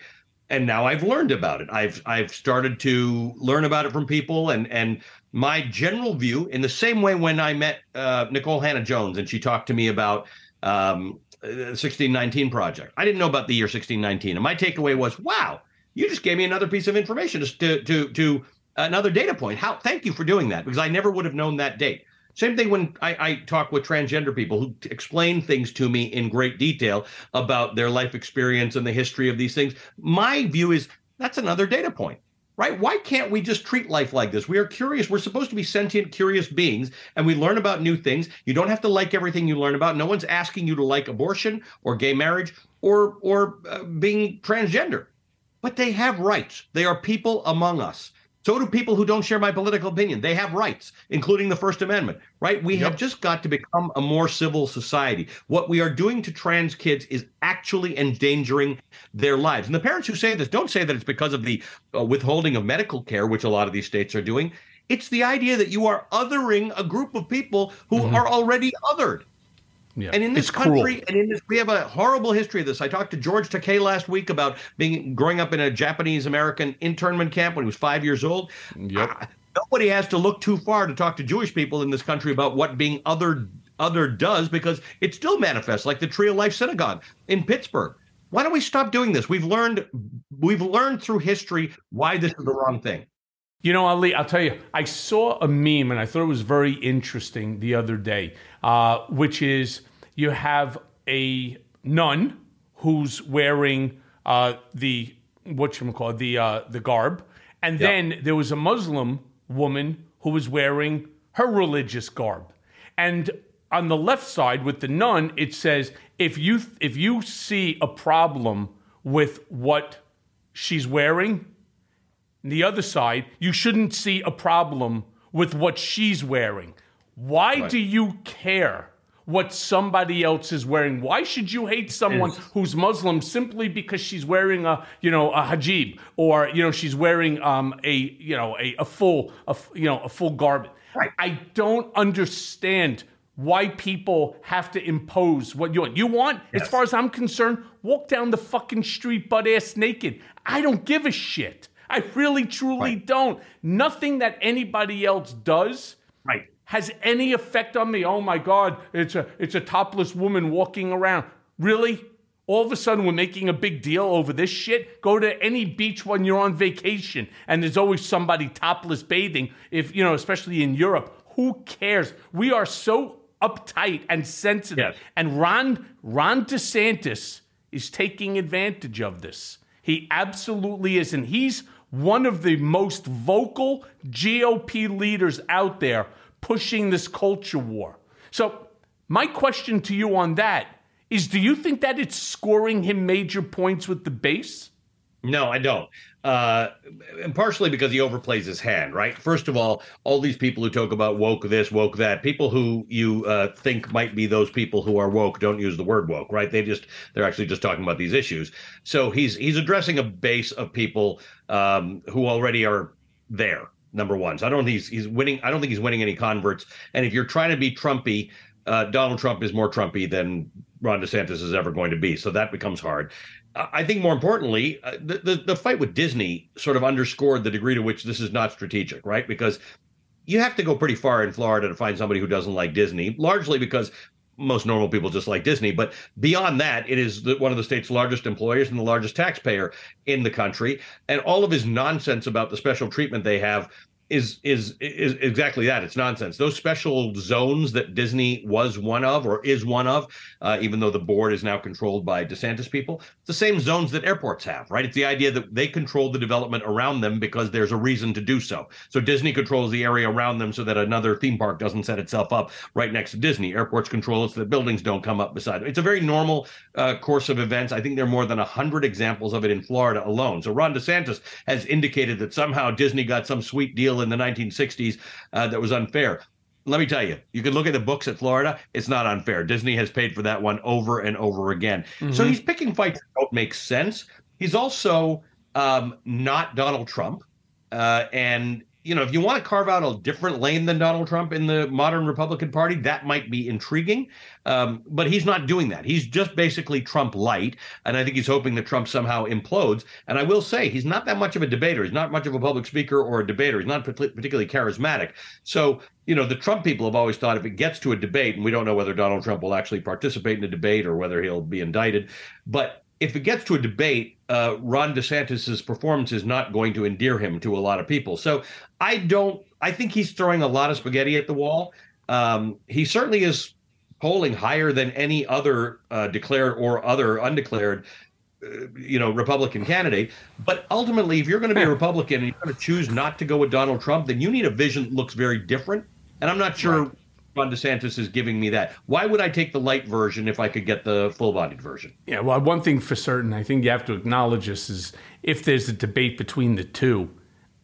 and now I've learned about it. I've I've started to learn about it from people, and and my general view, in the same way when I met uh, Nikole Hannah-Jones and she talked to me about. Um, the 1619 project. I didn't know about the year 1619. And my takeaway was, wow, you just gave me another piece of information just to to to another data point. How thank you for doing that because I never would have known that date. Same thing when I, I talk with transgender people who explain things to me in great detail about their life experience and the history of these things. My view is that's another data point right? Why can't we just treat life like this? We are curious. We're supposed to be sentient, curious beings, and we learn about new things. You don't have to like everything you learn about. No one's asking you to like abortion or gay marriage or or uh, being transgender, but they have rights. They are people among us. So do people who don't share my political opinion. They have rights, including the First Amendment, right? We have just got to become a more civil society. What we are doing to trans kids is actually endangering their lives. And the parents who say this don't say that it's because of the uh, withholding of medical care, which a lot of these states are doing. It's the idea that you are othering a group of people who are already othered. Yeah. And in this it's cruel. country, and in this, we have a horrible history of this. I talked to George Takei last week about being growing up in a Japanese American internment camp when he was five years old. Yep. I- nobody has to look too far to talk to Jewish people in this country about what being other other does, because it still manifests like the Tree of Life Synagogue in Pittsburgh. Why don't we stop doing this? We've learned we've learned through history why this is the wrong thing. You know, Ali, I'll tell you, I saw a meme and I thought it was very interesting the other day, uh, which is you have a nun who's wearing uh, the what you call it, the uh, the garb, and then there was a Muslim woman who was wearing her religious garb, and on the left side with the nun, it says if you if you see a problem with what she's wearing, the other side, you shouldn't see a problem with what she's wearing. Why do you care what somebody else is wearing? Why should you hate someone who's Muslim simply because she's wearing a, you know, a hijab or you know she's wearing um, a, you know, a, a full, a, you know, a full garment? Right. I don't understand why people have to impose what you want. You want, as far as I'm concerned, walk down the fucking street butt ass naked. I don't give a shit. I really, truly don't. Nothing that anybody else does Right. has any effect on me. Oh my God, it's a it's a topless woman walking around. Really? All of a sudden, we're making a big deal over this shit. Go to any beach when you're on vacation, and there's always somebody topless bathing. If you know, especially in Europe, who cares? We are so uptight and sensitive. Yes. And Ron Ron DeSantis is taking advantage of this. He absolutely is, and he's one of the most vocal GOP leaders out there pushing this culture war. So, my question to you on that is do you think that it's scoring him major points with the base? No, I don't. Uh, and partially because he overplays his hand, right? First of all, all these people who talk about woke this, woke that, people who you uh, think might be those people who are woke don't use the word woke, right? They just they're actually just talking about these issues. So he's he's addressing a base of people um, who already are there. Number one, so I don't think he's he's winning. I don't think he's winning any converts. And if you're trying to be Trumpy, uh, Donald Trump is more Trumpy than Ron DeSantis is ever going to be. So that becomes hard. I think more importantly, uh, the, the, the fight with Disney sort of underscored the degree to which this is not strategic, right? Because you have to go pretty far in Florida to find somebody who doesn't like Disney, largely because most normal people just like Disney. But beyond that, it is the, one of the state's largest employers and the largest taxpayer in the country. And all of his nonsense about the special treatment they have is is is exactly that. It's nonsense. Those special zones that Disney was one of or is one of, uh, even though the board is now controlled by DeSantis people, the same zones that airports have, right? It's the idea that they control the development around them because there's a reason to do so. So Disney controls the area around them so that another theme park doesn't set itself up right next to Disney. Airports control it so that buildings don't come up beside it. It's a very normal uh, course of events. I think there are more than hundred examples of it in Florida alone. So Ron DeSantis has indicated that somehow Disney got some sweet deal in the 1960s uh, that was unfair. Let me tell you, you can look at the books at Florida. It's not unfair. Disney has paid for that one over and over again. So he's picking fights that don't make sense. He's also um, not Donald Trump. Uh, and, you know, if you want to carve out a different lane than Donald Trump in the modern Republican Party, that might be intriguing. Um, but he's not doing that. He's just basically Trump light. And I think he's hoping that Trump somehow implodes. And I will say, he's not that much of a debater. He's not much of a public speaker or a debater. He's not particularly charismatic. So, you know, the Trump people have always thought if it gets to a debate, and we don't know whether Donald Trump will actually participate in a debate or whether he'll be indicted, but if it gets to a debate, uh, Ron DeSantis's performance is not going to endear him to a lot of people. So I don't. I think he's throwing a lot of spaghetti at the wall. Um, he certainly is polling higher than any other uh, declared or other undeclared. uh, You know, Republican candidate, but ultimately, if you're going to be a Republican and you're going to choose not to go with Donald Trump, then you need a vision that looks very different. And I'm not sure Ron DeSantis is giving me that. Why would I take the light version if I could get the full-bodied version? Yeah, well, one thing for certain, I think you have to acknowledge this is if there's a debate between the two,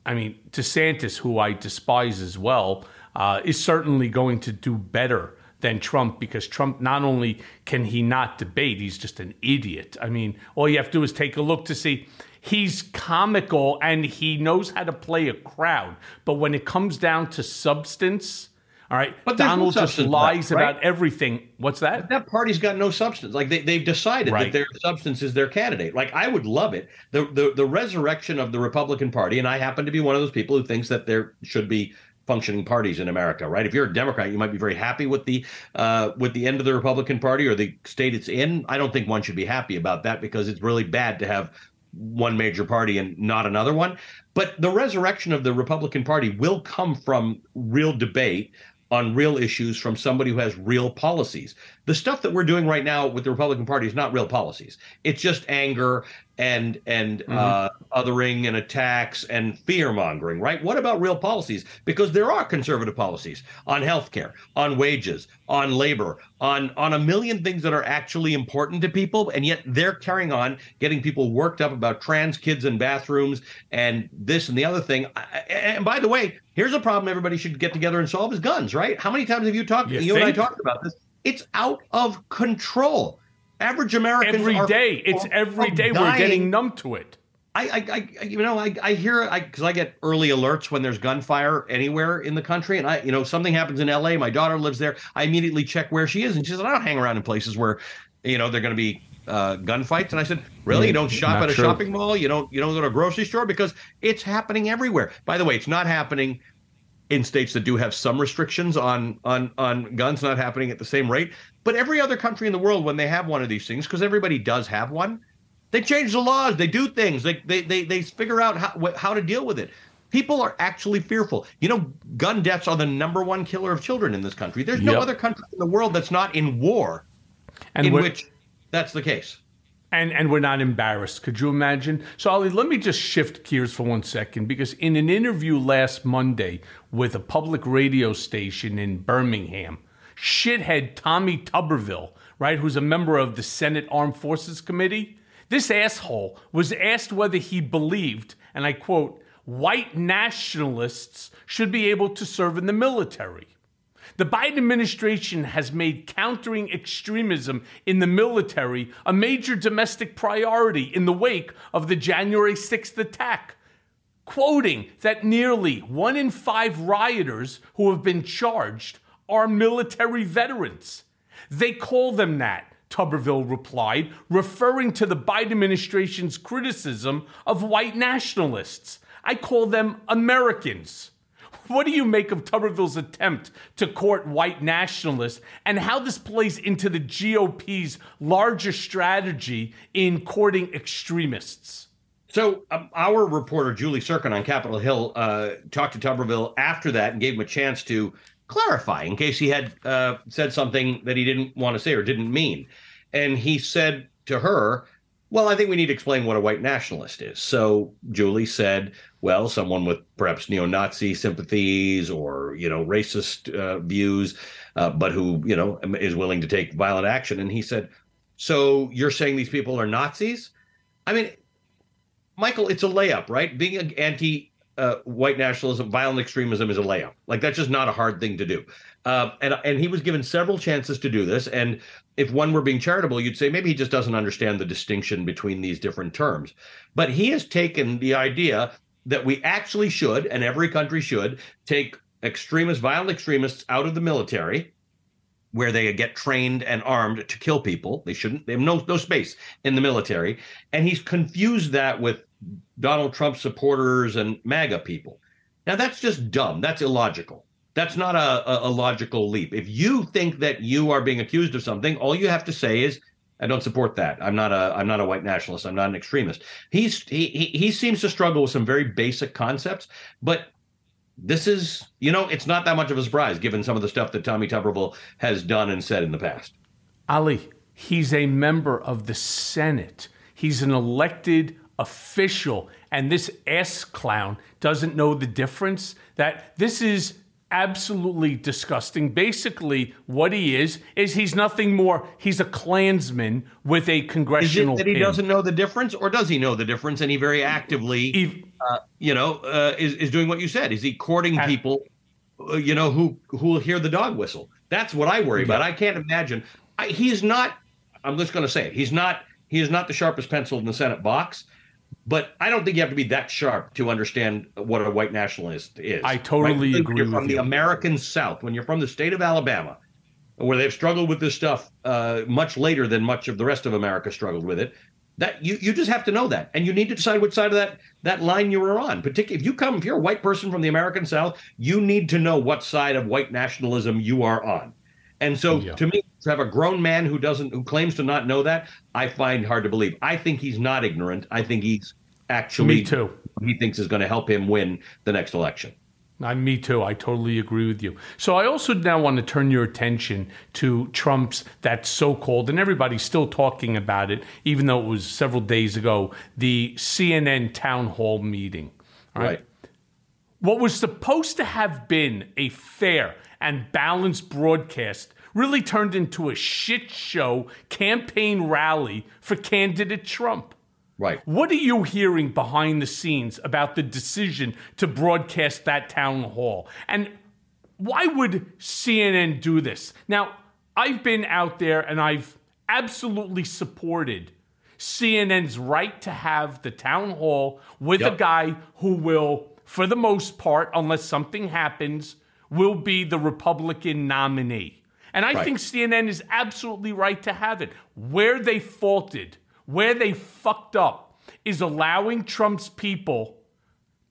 I mean, DeSantis, who I despise as well, uh, is certainly going to do better than Trump because Trump not only can he not debate, he's just an idiot. I mean, all you have to do is take a look to see he's comical and he knows how to play a crowd. But when it comes down to substance, all right, But there's no Donald just lies right? about everything. What's that? that party's got no substance. Like they, they've decided Right. that their substance is their candidate. Like I would love it. The, the the resurrection of the Republican Party, and I happen to be one of those people who thinks that there should be functioning parties in America, right? If you're a Democrat, you might be very happy with the uh, with the end of the Republican Party or the state it's in. I don't think one should be happy about that because it's really bad to have one major party and not another one. But the resurrection of the Republican Party will come from real debate on real issues from somebody who has real policies. The stuff that we're doing right now with the Republican Party is not real policies. It's just anger and and uh, othering and attacks and fear mongering, right? What about real policies? Because there are conservative policies on healthcare, on wages, on labor, on on a million things that are actually important to people, and yet they're carrying on getting people worked up about trans kids in bathrooms and this and the other thing. And by the way, here's a problem everybody should get together and solve: is guns, right? How many times have you talked? You You, and I talked about this. It's out of control. Average Americans Every are day. It's every are day we're getting numb to it. I, I, I you know, I, I hear, I, because I get early alerts when there's gunfire anywhere in the country, and I, you know, something happens in L.A. My daughter lives there. I immediately check where she is, and she says, I don't hang around in places where, you know, they're going to be uh, gunfights. And I said, really? You don't shop Not at a true. shopping mall? You don't, you don't go to a grocery store because it's happening everywhere. By the way, it's not happening in states that do have some restrictions on on on guns not happening at the same rate. But every other country in the world, when they have one of these things, because everybody does have one, they change the laws, they do things, they they they, they figure out how how to deal with it. People are actually fearful. You know, gun deaths are the number one killer of children in this country. There's no Yep. other country in the world that's not in war And in which that's the case. and and we're not embarrassed. Could you imagine? So, Ali, let me just shift gears for one second because in an interview last Monday with a public radio station in Birmingham, shithead Tommy Tuberville, right, who's a member of the Senate Armed Forces Committee, this asshole was asked whether he believed, and I quote, white nationalists should be able to serve in the military. The Biden administration has made countering extremism in the military a major domestic priority in the wake of the January 6th attack, quoting that nearly one in five rioters who have been charged are military veterans. They call them that, Tuberville replied, referring to the Biden administration's criticism of white nationalists. I call them Americans. What do you make of Tuberville's attempt to court white nationalists and how this plays into the GOP's larger strategy in courting extremists? So um, our reporter Julie Tsirkin on Capitol Hill uh, talked to Tuberville after that and gave him a chance to clarify in case he had uh, said something that he didn't want to say or didn't mean. And he said to her, "Well, I think we need to explain what a white nationalist is." So Julie said, "Well, someone with perhaps neo-Nazi sympathies or you know racist uh, views, uh, but who you know is willing to take violent action." And he said, "So you're saying these people are Nazis?" I mean, Michael, it's a layup, right? Being an anti uh, white nationalism, violent extremism is a layup. Like that's just not a hard thing to do. Uh, and and he was given several chances to do this. And if one were being charitable, you'd say maybe he just doesn't understand the distinction between these different terms. But he has taken the idea that we actually should, and every country should, take extremists, violent extremists out of the military where they get trained and armed to kill people. They shouldn't. They have no no space in the military, and he's confused that with Donald Trump supporters and MAGA people. Now that's just dumb. That's illogical. That's not a, a, a logical leap. If you think that you are being accused of something, all you have to say is, "I don't support that. I'm not a I'm not a white nationalist. I'm not an extremist." He's he he, he seems to struggle with some very basic concepts, but this is, you know, it's not that much of a surprise given some of the stuff that Tommy Tuberville has done and said in the past. Ali, he's a member of the Senate. He's an elected official. And this S clown doesn't know the difference. That this is absolutely disgusting. Basically, what he is, is he's nothing more. He's a Klansman with a congressional. Is it that he pin. doesn't know the difference, or does he know the difference and he very actively, Ev- uh, you know, uh, is is doing what you said? Is he courting Uh, people, uh, you know, who who will hear the dog whistle? That's what I worry about. I can't imagine. I, he's not. I'm just going to say it. He's not. He is not the sharpest pencil in the Senate box. But I don't think you have to be that sharp to understand what a white nationalist is. I totally When agree You're with from the. American South. When you're from the state of Alabama, where they've struggled with this stuff uh, much later than much of the rest of America struggled with it. That you you just have to know that, and you need to decide which side of that that line you are on. Particularly if you come, if you're a white person from the American South, you need to know what side of white nationalism you are on. And so, Yeah. to me, to have a grown man who doesn't who claims to not know that, I find hard to believe. I think he's not ignorant. I think he's actually Me too. He thinks is going to help him win the next election. I, me too. I totally agree with you. So I also now want to turn your attention to Trump's that so-called, and everybody's still talking about it, even though it was several days ago, the CNN town hall meeting. Right. What was supposed to have been a fair and balanced broadcast really turned into a shit show campaign rally for candidate Trump. Right. What are you hearing behind the scenes about the decision to broadcast that town hall? And why would CNN do this? Now, I've been out there and I've absolutely supported CNN's right to have the town hall with a guy who will, for the most part, unless something happens, will be the Republican nominee. And I Right. think CNN is absolutely right to have it. Where they faulted, where they fucked up, is allowing Trump's people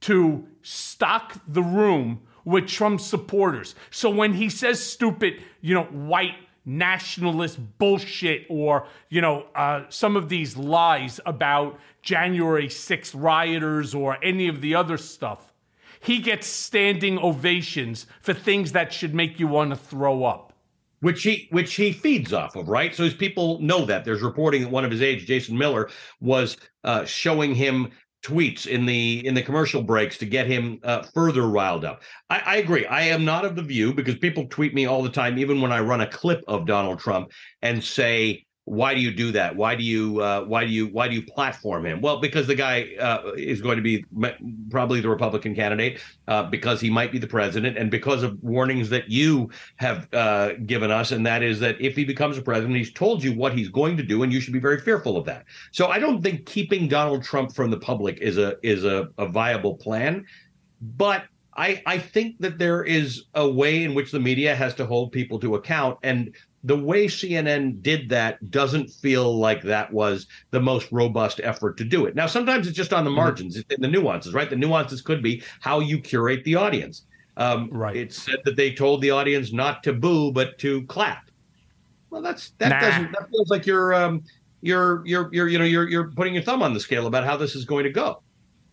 to stock the room with Trump supporters. So when he says stupid, you know, white nationalist bullshit or, you know, uh, some of these lies about January 6th rioters or any of the other stuff, he gets standing ovations for things that should make you want to throw up which he which he feeds off of, right? So his people know that. There's reporting that one of his aides, Jason Miller, was uh, showing him tweets in the in the commercial breaks to get him uh, further riled up. I, I, agree. I am not of the view because people tweet me all the time, even when I run a clip of Donald Trump and say why do you do that? Why do you uh, why do you why do you platform him? Well, because the guy uh, is going to be probably the Republican candidate uh, because he might be the president, and because of warnings that you have uh, given us, and that is that if he becomes a president, he's told you what he's going to do, and you should be very fearful of that. So I don't think keeping Donald Trump from the public is a is a, a viable plan, but I, I think that there is a way in which the media has to hold people to account. And the way CNN did that doesn't feel like that was the most robust effort to do it. Now, sometimes it's just on the mm-hmm. margins, mm-hmm. in the nuances, right? The nuances could be how you curate the audience. Um, right. It said that they told the audience not to boo, but to clap. Well, that's that nah. doesn't that feels like you're um, you're you're you're you know you're you're putting your thumb on the scale about how this is going to go.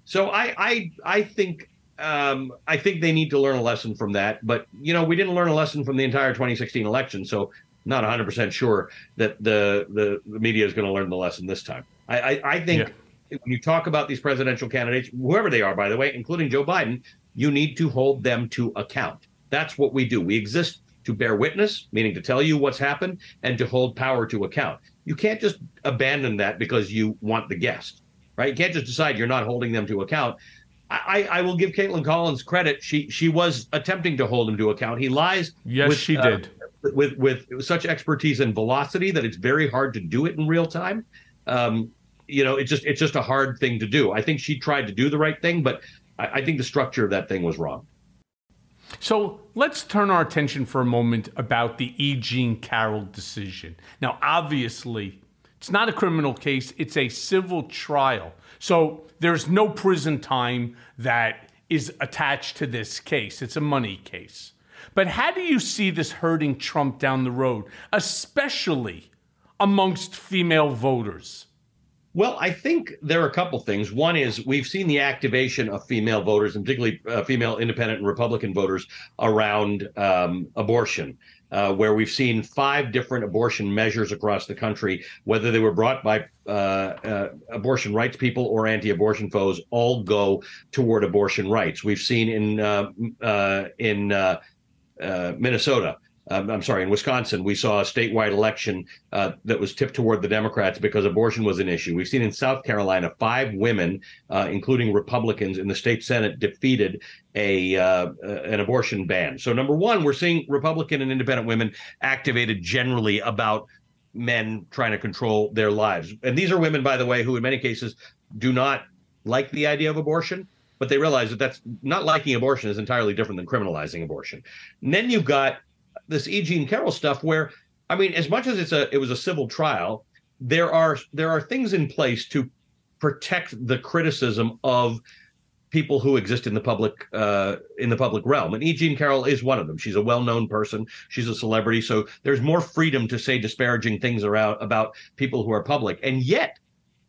So I I I think um, I think they need to learn a lesson from that. But you know, we didn't learn a lesson from the entire 2016 election, so not 100% sure that the, the, the media is going to learn the lesson this time. I, I, I think yeah. when you talk about these presidential candidates, whoever they are, by the way, including Joe Biden, you need to hold them to account. That's what we do. We exist to bear witness, meaning to tell you what's happened and to hold power to account. You can't just abandon that because you want the guest, right? You can't just decide you're not holding them to account. I, I will give Kaitlan Collins credit. She she was attempting to hold him to account. He lies. Yes, with, she uh, did with with such expertise and velocity that it's very hard to do it in real time. Um, you know, it's just it's just a hard thing to do. I think she tried to do the right thing, but I, I think the structure of that thing was wrong. So let's turn our attention for a moment about the E. Jean Carroll decision. Now, obviously, it's not a criminal case, it's a civil trial. So there's no prison time that is attached to this case. It's a money case. But how do you see this hurting Trump down the road, especially amongst female voters? Well, I think there are a couple things. One is we've seen the activation of female voters, and particularly uh, female independent and Republican voters, around um, abortion. Uh, where we've seen five different abortion measures across the country, whether they were brought by uh, uh, abortion rights people or anti-abortion foes, all go toward abortion rights. We've seen in uh, uh, in uh, Minnesota. Um, I'm sorry, in Wisconsin, we saw a statewide election uh, that was tipped toward the Democrats because abortion was an issue. We've seen in South Carolina five women, uh, including Republicans, in the state Senate defeated a uh, an abortion ban. So, number one, we're seeing Republican and independent women activated generally about men trying to control their lives. And these are women, by the way, who in many cases do not like the idea of abortion but they realize that that's not liking abortion is entirely different than criminalizing abortion. And then you've got this E. Jean Carroll stuff where, I mean, as much as it's a it was a civil trial, there are there are things in place to protect the criticism of people who exist in the public uh, in the public realm, and E. Jean Carroll is one of them. She's a well-known person. She's a celebrity, so there's more freedom to say disparaging things around about people who are public, and yet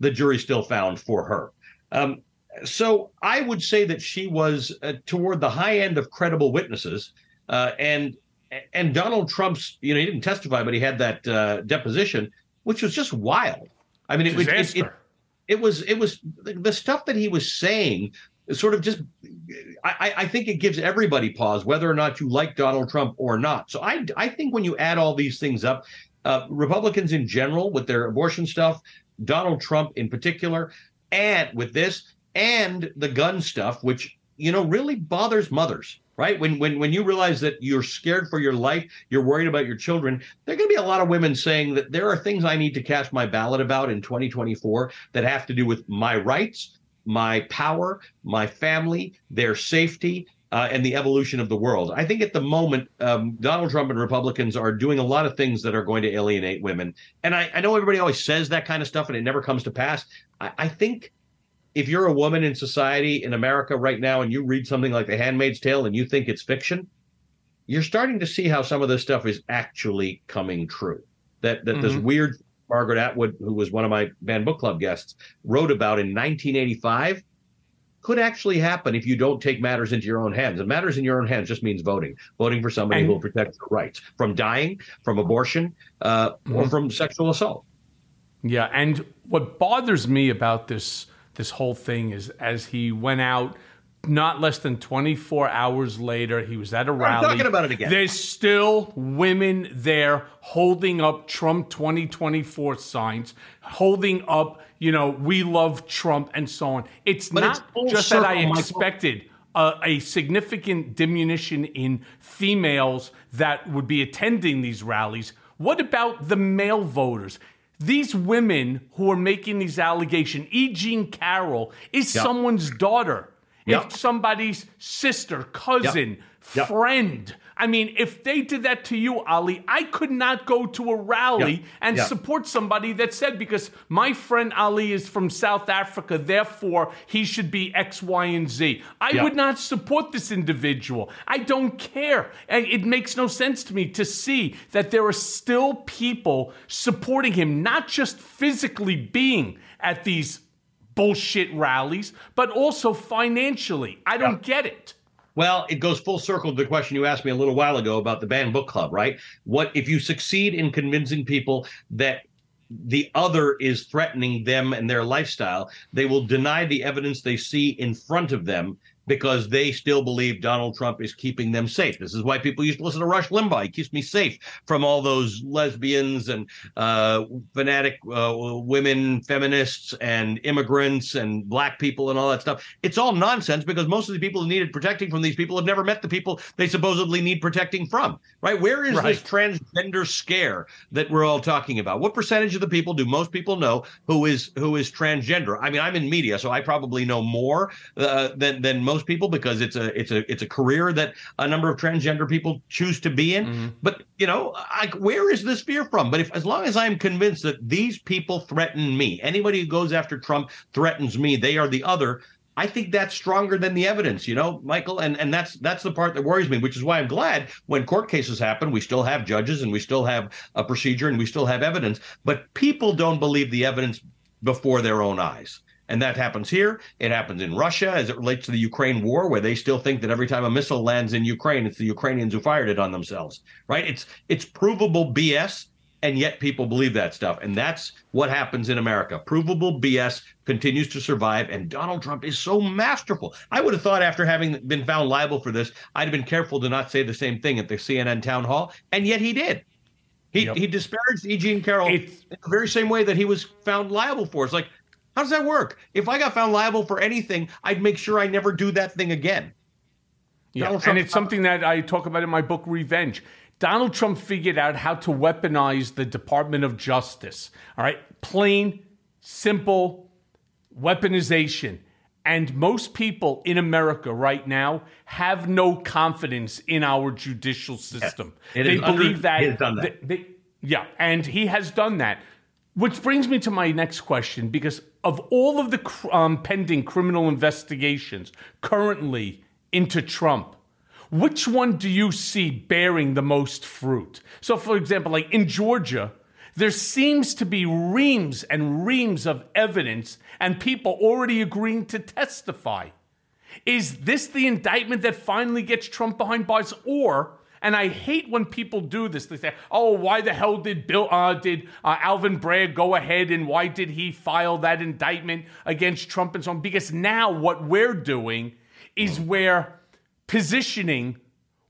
the jury still found for her. Um, so I would say that she was uh, toward the high end of credible witnesses, uh, and and Donald Trump's, you know, he didn't testify, but he had that uh, deposition, which was just wild. I mean, it, it, it, it, was it was the stuff that he was saying sort of just I, I think it gives everybody pause whether or not you like Donald Trump or not. So I I think when you add all these things up, uh, Republicans in general with their abortion stuff, Donald Trump in particular, and with this, and the gun stuff, which you know really bothers mothers right when when when you realize that you're scared for your life you're worried about your children there are going to be a lot of women saying that there are things i need to cast my ballot about in 2024 that have to do with my rights my power my family their safety uh, and the evolution of the world. I think at the moment, um, Donald Trump and Republicans are doing a lot of things that are going to alienate women. And I, I know everybody always says that kind of stuff and it never comes to pass. I, I think if you're a woman in society in America right now and you read something like The Handmaid's Tale and you think it's fiction, you're starting to see how some of this stuff is actually coming true. That that this weird Margaret Atwood, who was one of my banned book club guests, wrote about in 1985 could actually happen if you don't take matters into your own hands. And matters in your own hands just means voting, voting for somebody And- who will protect your rights from dying, from abortion, uh, or from sexual assault. Yeah, and what bothers me about this this whole thing is as he went out not less than 24 hours later, he was at a rally. I'm talking about it again. There's still women there holding up Trump 2024 signs, holding up, you know, we love Trump and so on. It's But not full just that I expected a, a significant diminution in females that would be attending these rallies. What about the male voters? These women who are making these allegations, E. Jean Carroll is Yep. someone's daughter. Yep. It's somebody's sister, cousin, Yep. friend. I mean, if they did that to you, Ali, I could not go to a rally Yep. and Yep. support somebody that said, because my friend Ali is from South Africa, therefore he should be X, Y, and Z. I Yep. would not support this individual. I don't care. It makes no sense to me to see that there are still people supporting him, not just physically being at these bullshit rallies, but also financially. I don't get it. Well, it goes full circle to the question you asked me a little while ago about the banned book club, right? What if you succeed in convincing people that the other is threatening them and their lifestyle, they will deny the evidence they see in front of them because they still believe Donald Trump is keeping them safe. This is why people used to listen to Rush Limbaugh. He keeps me safe from all those lesbians and uh, fanatic uh, women, feminists, and immigrants and black people and all that stuff. It's all nonsense because most of the people who needed protecting from these people have never met the people they supposedly need protecting from. Right? Where is this transgender scare that we're all talking about? What percentage of the people do most people know who is who is transgender? I mean, I'm in media, so I probably know more uh, than than most people because it's a it's a it's a career that a number of transgender people choose to be in. Mm-hmm. But you know, I, where is this fear from? But if as long as I'm convinced that these people threaten me, anybody who goes after Trump threatens me, they are the other. I think that's stronger than the evidence, you know, Michael, and and that's that's the part that worries me, which is why I'm glad when court cases happen, we still have judges and we still have a procedure and we still have evidence, but people don't believe the evidence before their own eyes. And that happens here. It happens in Russia as it relates to the Ukraine war, where they still think that every time a missile lands in Ukraine, it's the Ukrainians who fired it on themselves. Right? It's it's provable BS, and yet people believe that stuff. And that's what happens in America. Provable BS continues to survive, and Donald Trump is so masterful. I would have thought after having been found liable for this, I'd have been careful to not say the same thing at the CNN town hall, and yet he did. He, Yep. he disparaged E. Jean Carroll It's- in the very same way that he was found liable for. It's like, how does that work? If I got found liable for anything, I'd make sure I never do that thing again. Yeah, Donald and it's something that I talk about in my book, Revenge. Donald Trump figured out how to weaponize the Department of Justice. All right, plain, simple weaponization. And most people in America right now have no confidence in our judicial system. It they is under- believe that, he has done that. they- they- yeah, and he has done that. Which brings me to my next question because of all of the cr- um, pending criminal investigations currently into Trump, which one do you see bearing the most fruit? So, for example, like in Georgia, there seems to be reams and reams of evidence and people already agreeing to testify. Is this the indictment that finally gets Trump behind bars, or? And I hate when people do this. They say, "Oh, why the hell did Bill, uh, did uh, Alvin Bragg go ahead, and why did he file that indictment against Trump and so on?" Because now what we're doing is we're positioning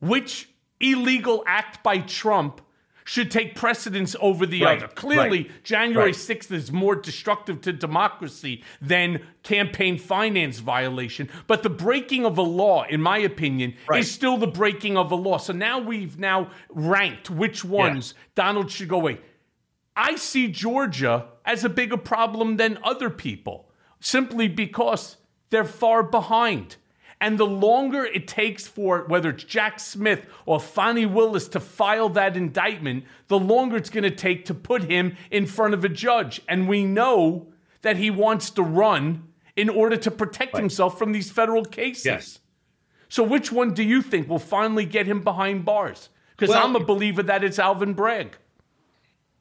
which illegal act by Trump should take precedence over the Right, other. Clearly, right, January right. 6th is more destructive to democracy than campaign finance violation. But the breaking of a law, in my opinion, is still the breaking of a law. So now we've now ranked which ones Donald should go away. I see Georgia as a bigger problem than other people, simply because they're far behind. And the longer it takes for whether it's Jack Smith or Fani Willis to file that indictment, the longer it's going to take to put him in front of a judge. And we know that he wants to run in order to protect himself from these federal cases. Yes. So which one do you think will finally get him behind bars? Because Well- I'm a believer that it's Alvin Bragg.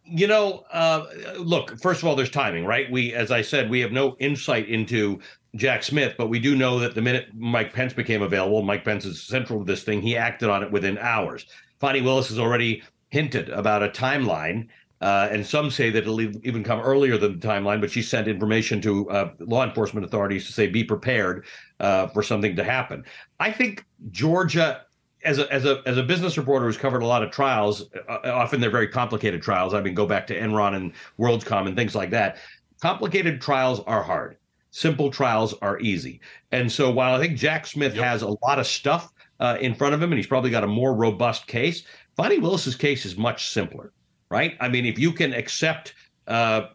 You know, uh, look. First of all, there's timing, right? We, as I said, we have no insight into Jack Smith, but we do know that the minute Mike Pence became available, Mike Pence is central to this thing. He acted on it within hours. Fani Willis has already hinted about a timeline, uh, and some say that it'll even come earlier than the timeline. But she sent information to uh, law enforcement authorities to say be prepared uh, for something to happen. I think Georgia as a as a as a business reporter who's covered a lot of trials, uh, often they're very complicated trials. I mean, go back to Enron and WorldCom and things like that. Complicated trials are hard. Simple trials are easy. And so, while I think Jack Smith has a lot of stuff uh, in front of him, and he's probably got a more robust case, Fani Willis's case is much simpler, right? I mean, if you can accept. Uh,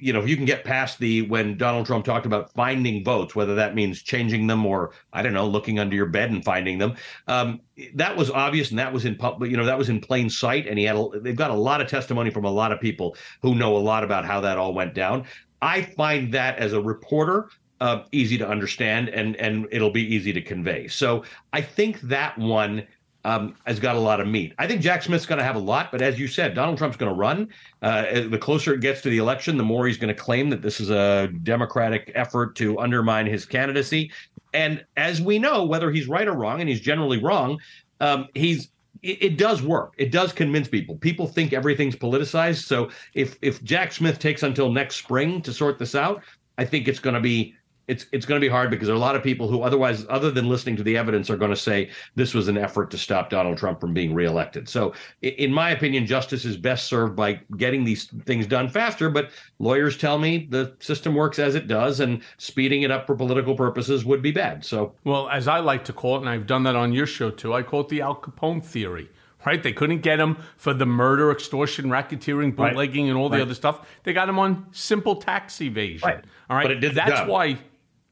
you know, if you can get past the when Donald Trump talked about finding votes, whether that means changing them or I don't know, looking under your bed and finding them, um, that was obvious and that was in public. You know, that was in plain sight. And he had a, they've got a lot of testimony from a lot of people who know a lot about how that all went down. I find that as a reporter uh, easy to understand and and it'll be easy to convey. So I think that one um, has got a lot of meat. I think Jack Smith's going to have a lot, but as you said, Donald Trump's going to run. Uh, the closer it gets to the election, the more he's going to claim that this is a Democratic effort to undermine his candidacy. And as we know, whether he's right or wrong, and he's generally wrong, um, he's it, it does work. It does convince people. People think everything's politicized. So if if Jack Smith takes until next spring to sort this out, I think it's going to be it's it's going to be hard because there are a lot of people who otherwise, other than listening to the evidence, are going to say this was an effort to stop Donald Trump from being reelected. So, in my opinion, justice is best served by getting these things done faster. But lawyers tell me the system works as it does, and speeding it up for political purposes would be bad. So, Well, as I like to call it, and I've done that on your show too, I call it the Al Capone theory. Right? They couldn't get him for the murder, extortion, racketeering, Right. bootlegging, and all the Right. other stuff. They got him on simple tax evasion. Right. All right. But it did That's why.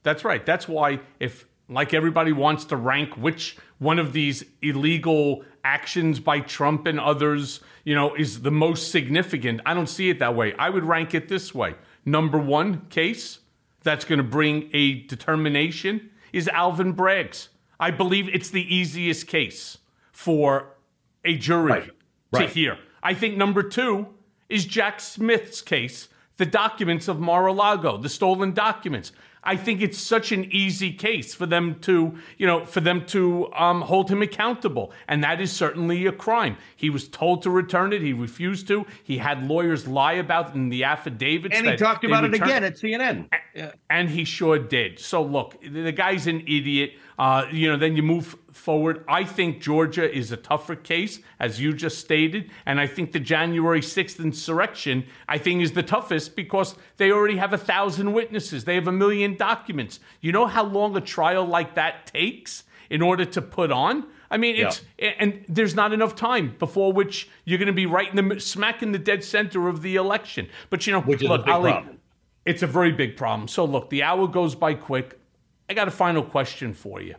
That's right. That's why if like everybody wants to rank which one of these illegal actions by Trump and others, you know, is the most significant. I don't see it that way. I would rank it this way. Number one case that's going to bring a determination is Alvin Bragg's. I believe it's the easiest case for a jury Right. to Right. hear. I think number two is Jack Smith's case, the documents of Mar-a-Lago, the stolen documents. I think it's such an easy case for them to, you know, for them to um, hold him accountable, and that is certainly a crime. He was told to return it; he refused to. He had lawyers lie about it in the affidavits, and he talked about it again at CNN. and he sure did. So look, the guy's an idiot. Uh, you know, then you move forward. I think Georgia is a tougher case, as you just stated, and I think the January sixth insurrection, I think, is the toughest because they already have a thousand witnesses. They have a million documents. You know how long a trial like that takes in order to put on. I mean, it's and there's not enough time before which you're going to be right in the smack in the dead center of the election. But you know, Which is a look, big Ali, problem. it's a very big problem. So look, the hour goes by quick. I got a final question for you.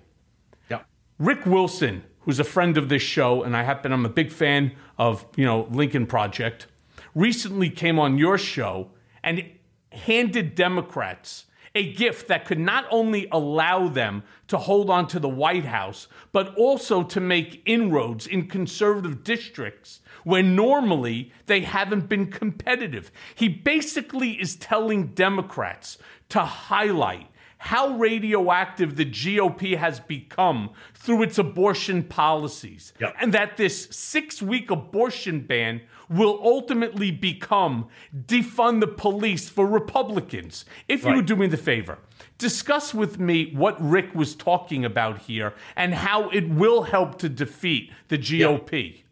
Yeah. Rick Wilson, who's a friend of this show, and I happen I'm a big fan of, you know, Lincoln Project, recently came on your show and handed Democrats a gift that could not only allow them to hold on to the White House, but also to make inroads in conservative districts where normally they haven't been competitive. He basically is telling Democrats to highlight how radioactive the GOP has become through its abortion policies. Yep. And that this six week abortion ban will ultimately become defund the police for Republicans. If you Right. would do me the favor, discuss with me what Rick was talking about here and how it will help to defeat the GOP.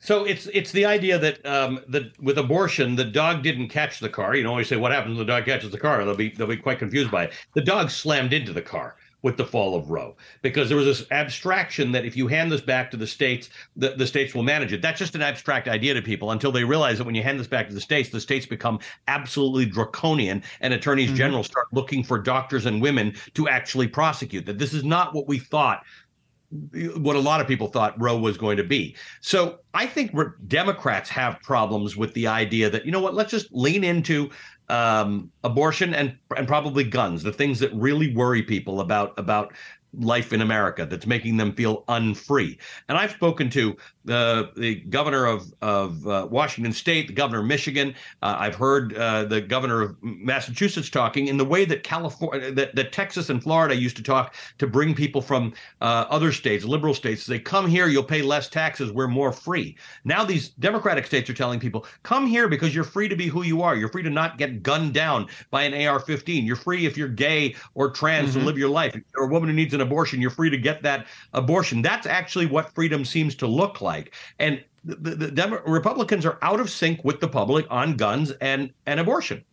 So it's it's the idea that um, that with abortion, the dog didn't catch the car. You know, always say what happens when the dog catches the car. They'll be they'll be quite confused by it. The dog slammed into the car with the fall of Roe because there was this abstraction that if you hand this back to the states, the, the states will manage it. That's just an abstract idea to people until they realize that when you hand this back to the states, the states become absolutely draconian and attorneys general start looking for doctors and women to actually prosecute. That this is not what we thought what a lot of people thought Roe was going to be. So I think Democrats have problems with the idea that you know what, let's just lean into um, abortion and and probably guns, the things that really worry people about about life in America that's making them feel unfree. And I've spoken to uh, the governor of of uh, Washington State, the governor of Michigan. Uh, I've heard uh, the governor of Massachusetts talking in the way that California, that, that Texas and Florida used to talk to bring people from uh, other states, liberal states. They come here, you'll pay less taxes. We're more free. Now these Democratic states are telling people, come here because you're free to be who you are. You're free to not get gunned down by an AR-15. You're free if you're gay or trans Mm-hmm. to live your life. If you're a woman who needs an abortion, you're free to get that abortion. That's actually what freedom seems to look like. And the, the, Republicans are out of sync with the public on guns and, and abortion.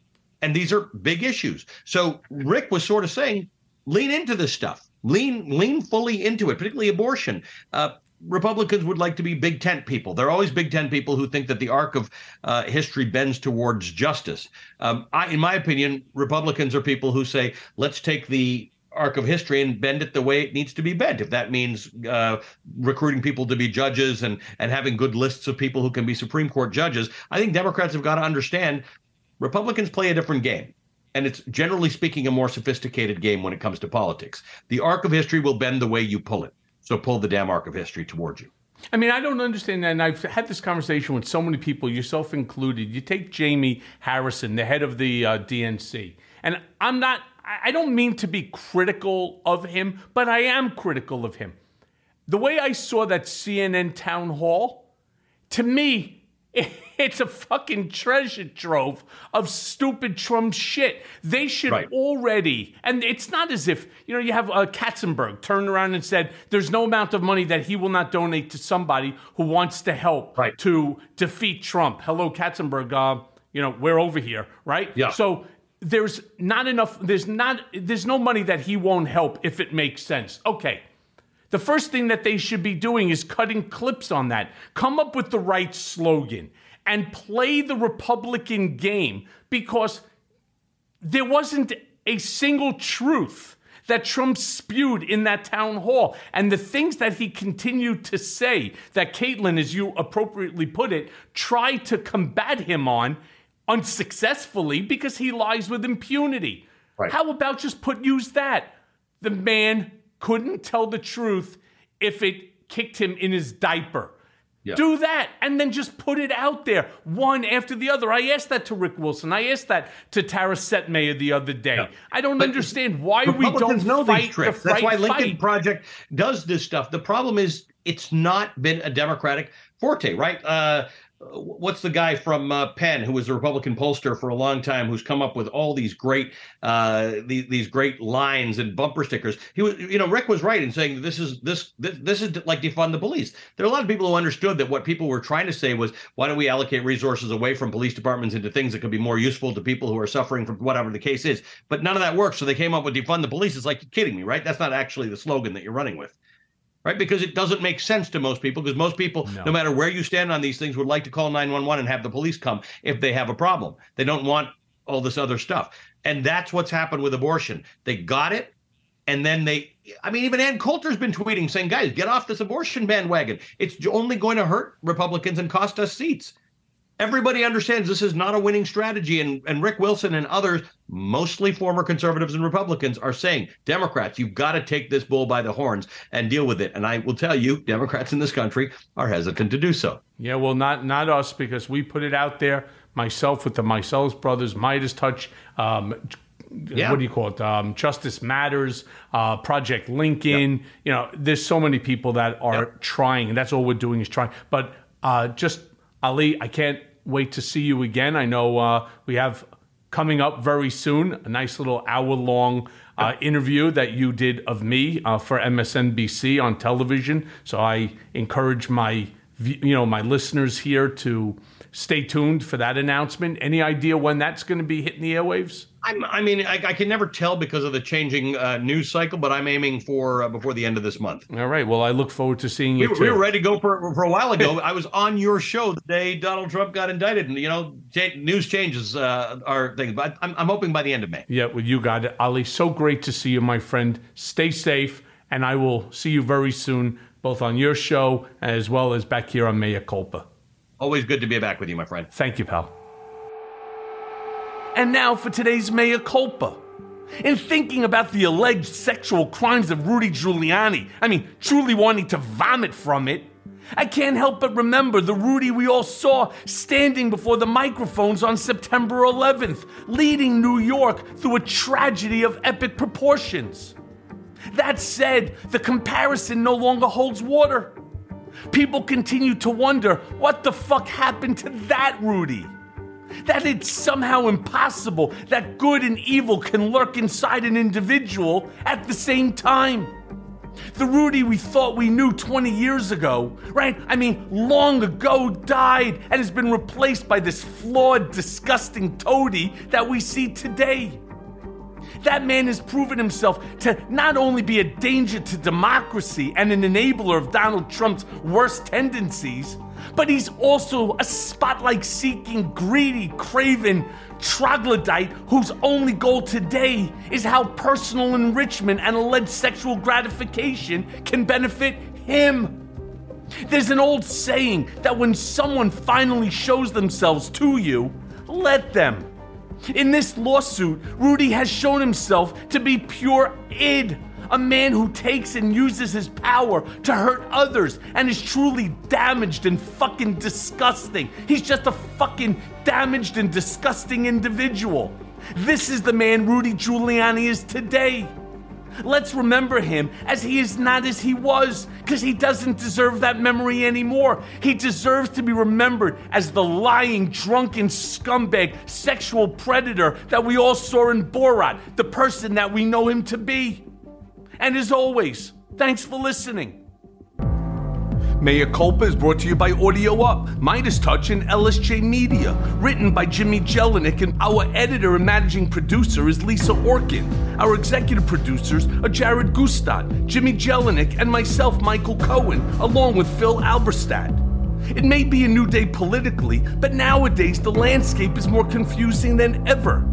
And these are big issues. So Rick was sort of saying, lean into this stuff, lean lean fully into it, particularly abortion. Uh, Republicans would like to be big tent people. They're always big tent people who think that the arc of uh, history bends towards justice. Um, I, in my opinion, Republicans are people who say, let's take the arc of history and bend it the way it needs to be bent. If that means uh, recruiting people to be judges and and having good lists of people who can be Supreme Court judges, I think Democrats have got to understand Republicans play a different game. And it's generally speaking a more sophisticated game when it comes to politics. The arc of history will bend the way you pull it. So pull the damn arc of history towards you. I mean, I don't understand that. And I've had this conversation with so many people, yourself included. You take Jamie Harrison, the head of the uh, DNC, and I'm not, I don't mean to be critical of him, but I am critical of him. The way I saw that CNN town hall, to me, [LAUGHS] it's a fucking treasure trove of stupid Trump shit. They should Right. already, and it's not as if, you know, you have uh, Katzenberg turned around and said there's no amount of money that he will not donate to somebody who wants to help Right. to defeat Trump. Hello, Katzenberg. Uh, you know, we're over here, right? Yeah. So there's not enough, there's not, there's no money that he won't help if it makes sense. Okay. The first thing that they should be doing is cutting clips on that. Come up with the right slogan and play the Republican game because there wasn't a single truth that Trump spewed in that town hall. And the things that he continued to say, that Kaitlan, as you appropriately put it, tried to combat him on unsuccessfully because he lies with impunity. Right. How about just put use that? The man couldn't tell the truth if it kicked him in his diaper. Yeah. Do that and then just put it out there one after the other. I asked that to Rick Wilson. I asked that to Tara Setmayer the other day. I don't understand why we don't know fight these tricks. the That's why Lincoln fight. Project does this stuff. The problem is it's not been a Democratic forte, right? Uh, what's the guy from uh, Penn who was a Republican pollster for a long time, who's come up with all these great uh, these, these great lines and bumper stickers? He was, you know, Rick was right in saying this is this this, this is like defund the police. There are a lot of people who understood that what people were trying to say was, why don't we allocate resources away from police departments into things that could be more useful to people who are suffering from whatever the case is? But none of that works. So they came up with defund the police. It's like you're kidding me, right? That's not actually the slogan that you're running with right? Because it doesn't make sense to most people. Because most people, no. matter where you stand on these things, would like to call 911 and have the police come if they have a problem. They don't want all this other stuff. And that's what's happened with abortion. They got it. And then they, I mean, even Ann Coulter's been tweeting saying, guys, get off this abortion bandwagon. It's only going to hurt Republicans and cost us seats. Everybody understands this is not a winning strategy. And, and Rick Wilson and others, mostly former conservatives and Republicans, are saying, Democrats, you've got to take this bull by the horns and deal with it. And I will tell you, Democrats in this country are hesitant to do so. Yeah, well, not not us because we put it out there. Myself with the Meiselas brothers, MeidasTouch, um, Yeah. what do you call it? Um, Justice Matters, uh, Project Lincoln. You know, there's so many people that are Yep. trying, and that's all we're doing is trying. But uh, just Ali, I can't wait to see you again. I know uh, we have coming up very soon a nice little hour long uh, interview that you did of me uh, for MSNBC on television. So I encourage my you know my listeners here to stay tuned for that announcement. Any idea when that's going to be hitting the airwaves? I'm, I mean, I, I can never tell because of the changing uh, news cycle, but I'm aiming for uh, before the end of this month. All right. Well, I look forward to seeing you too. we were ready to go for, for a while ago. I was on your show the day Donald Trump got indicted, and you know, news changes uh, are things. But I'm, I'm hoping by the end of May. Yeah, well, you got it. Ali, so great to see you, my friend. Stay safe, and I will see you very soon, both on your show as well as back here on Mea Culpa. Always good to be back with you, my friend. Thank you, pal. And now for today's mea culpa. In thinking about the alleged sexual crimes of Rudy Giuliani, I mean, truly wanting to vomit from it, I can't help but remember the Rudy we all saw standing before the microphones on September 11th, leading New York through a tragedy of epic proportions. That said, the comparison no longer holds water. People continue to wonder what the fuck happened to that Rudy? That it's somehow impossible that good and evil can lurk inside an individual at the same time. The Rudy we thought we knew 20 years ago, right? I mean, long ago died and has been replaced by this flawed, disgusting toady that we see today. That man has proven himself to not only be a danger to democracy and an enabler of Donald Trump's worst tendencies, but he's also a spotlight seeking, greedy, craven troglodyte whose only goal today is how personal enrichment and alleged sexual gratification can benefit him. There's an old saying that when someone finally shows themselves to you, let them. In this lawsuit, Rudy has shown himself to be pure id, a man who takes and uses his power to hurt others and is truly damaged and fucking disgusting. He's just a fucking damaged and disgusting individual. This is the man Rudy Giuliani is today. Let's remember him as he is not as he was, because he doesn't deserve that memory anymore. He deserves to be remembered as the lying, drunken scumbag, sexual predator that we all saw in Borat, the person that we know him to be. And as always, thanks for listening. Mea Culpa is brought to you by Audio Up, MeidasTouch, and LSJ Media. Written by Jimmy Jelinek, and our editor and managing producer is Lisa Orkin. Our executive producers are Jared Gustad, Jimmy Jelinek, and myself, Michael Cohen, along with Phil Alberstadt. It may be a new day politically, but nowadays the landscape is more confusing than ever.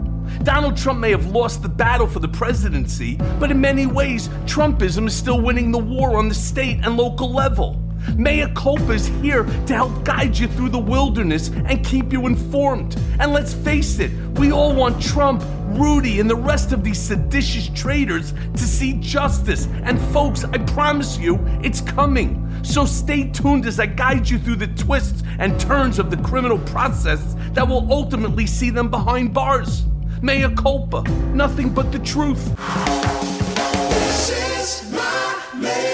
Donald Trump may have lost the battle for the presidency, but in many ways, Trumpism is still winning the war on the state and local level. Mea Culpa is here to help guide you through the wilderness and keep you informed. And let's face it, we all want Trump, Rudy, and the rest of these seditious traitors to see justice. And folks, I promise you, it's coming. So stay tuned as I guide you through the twists and turns of the criminal process that will ultimately see them behind bars. Mea culpa, nothing but the truth. This is my.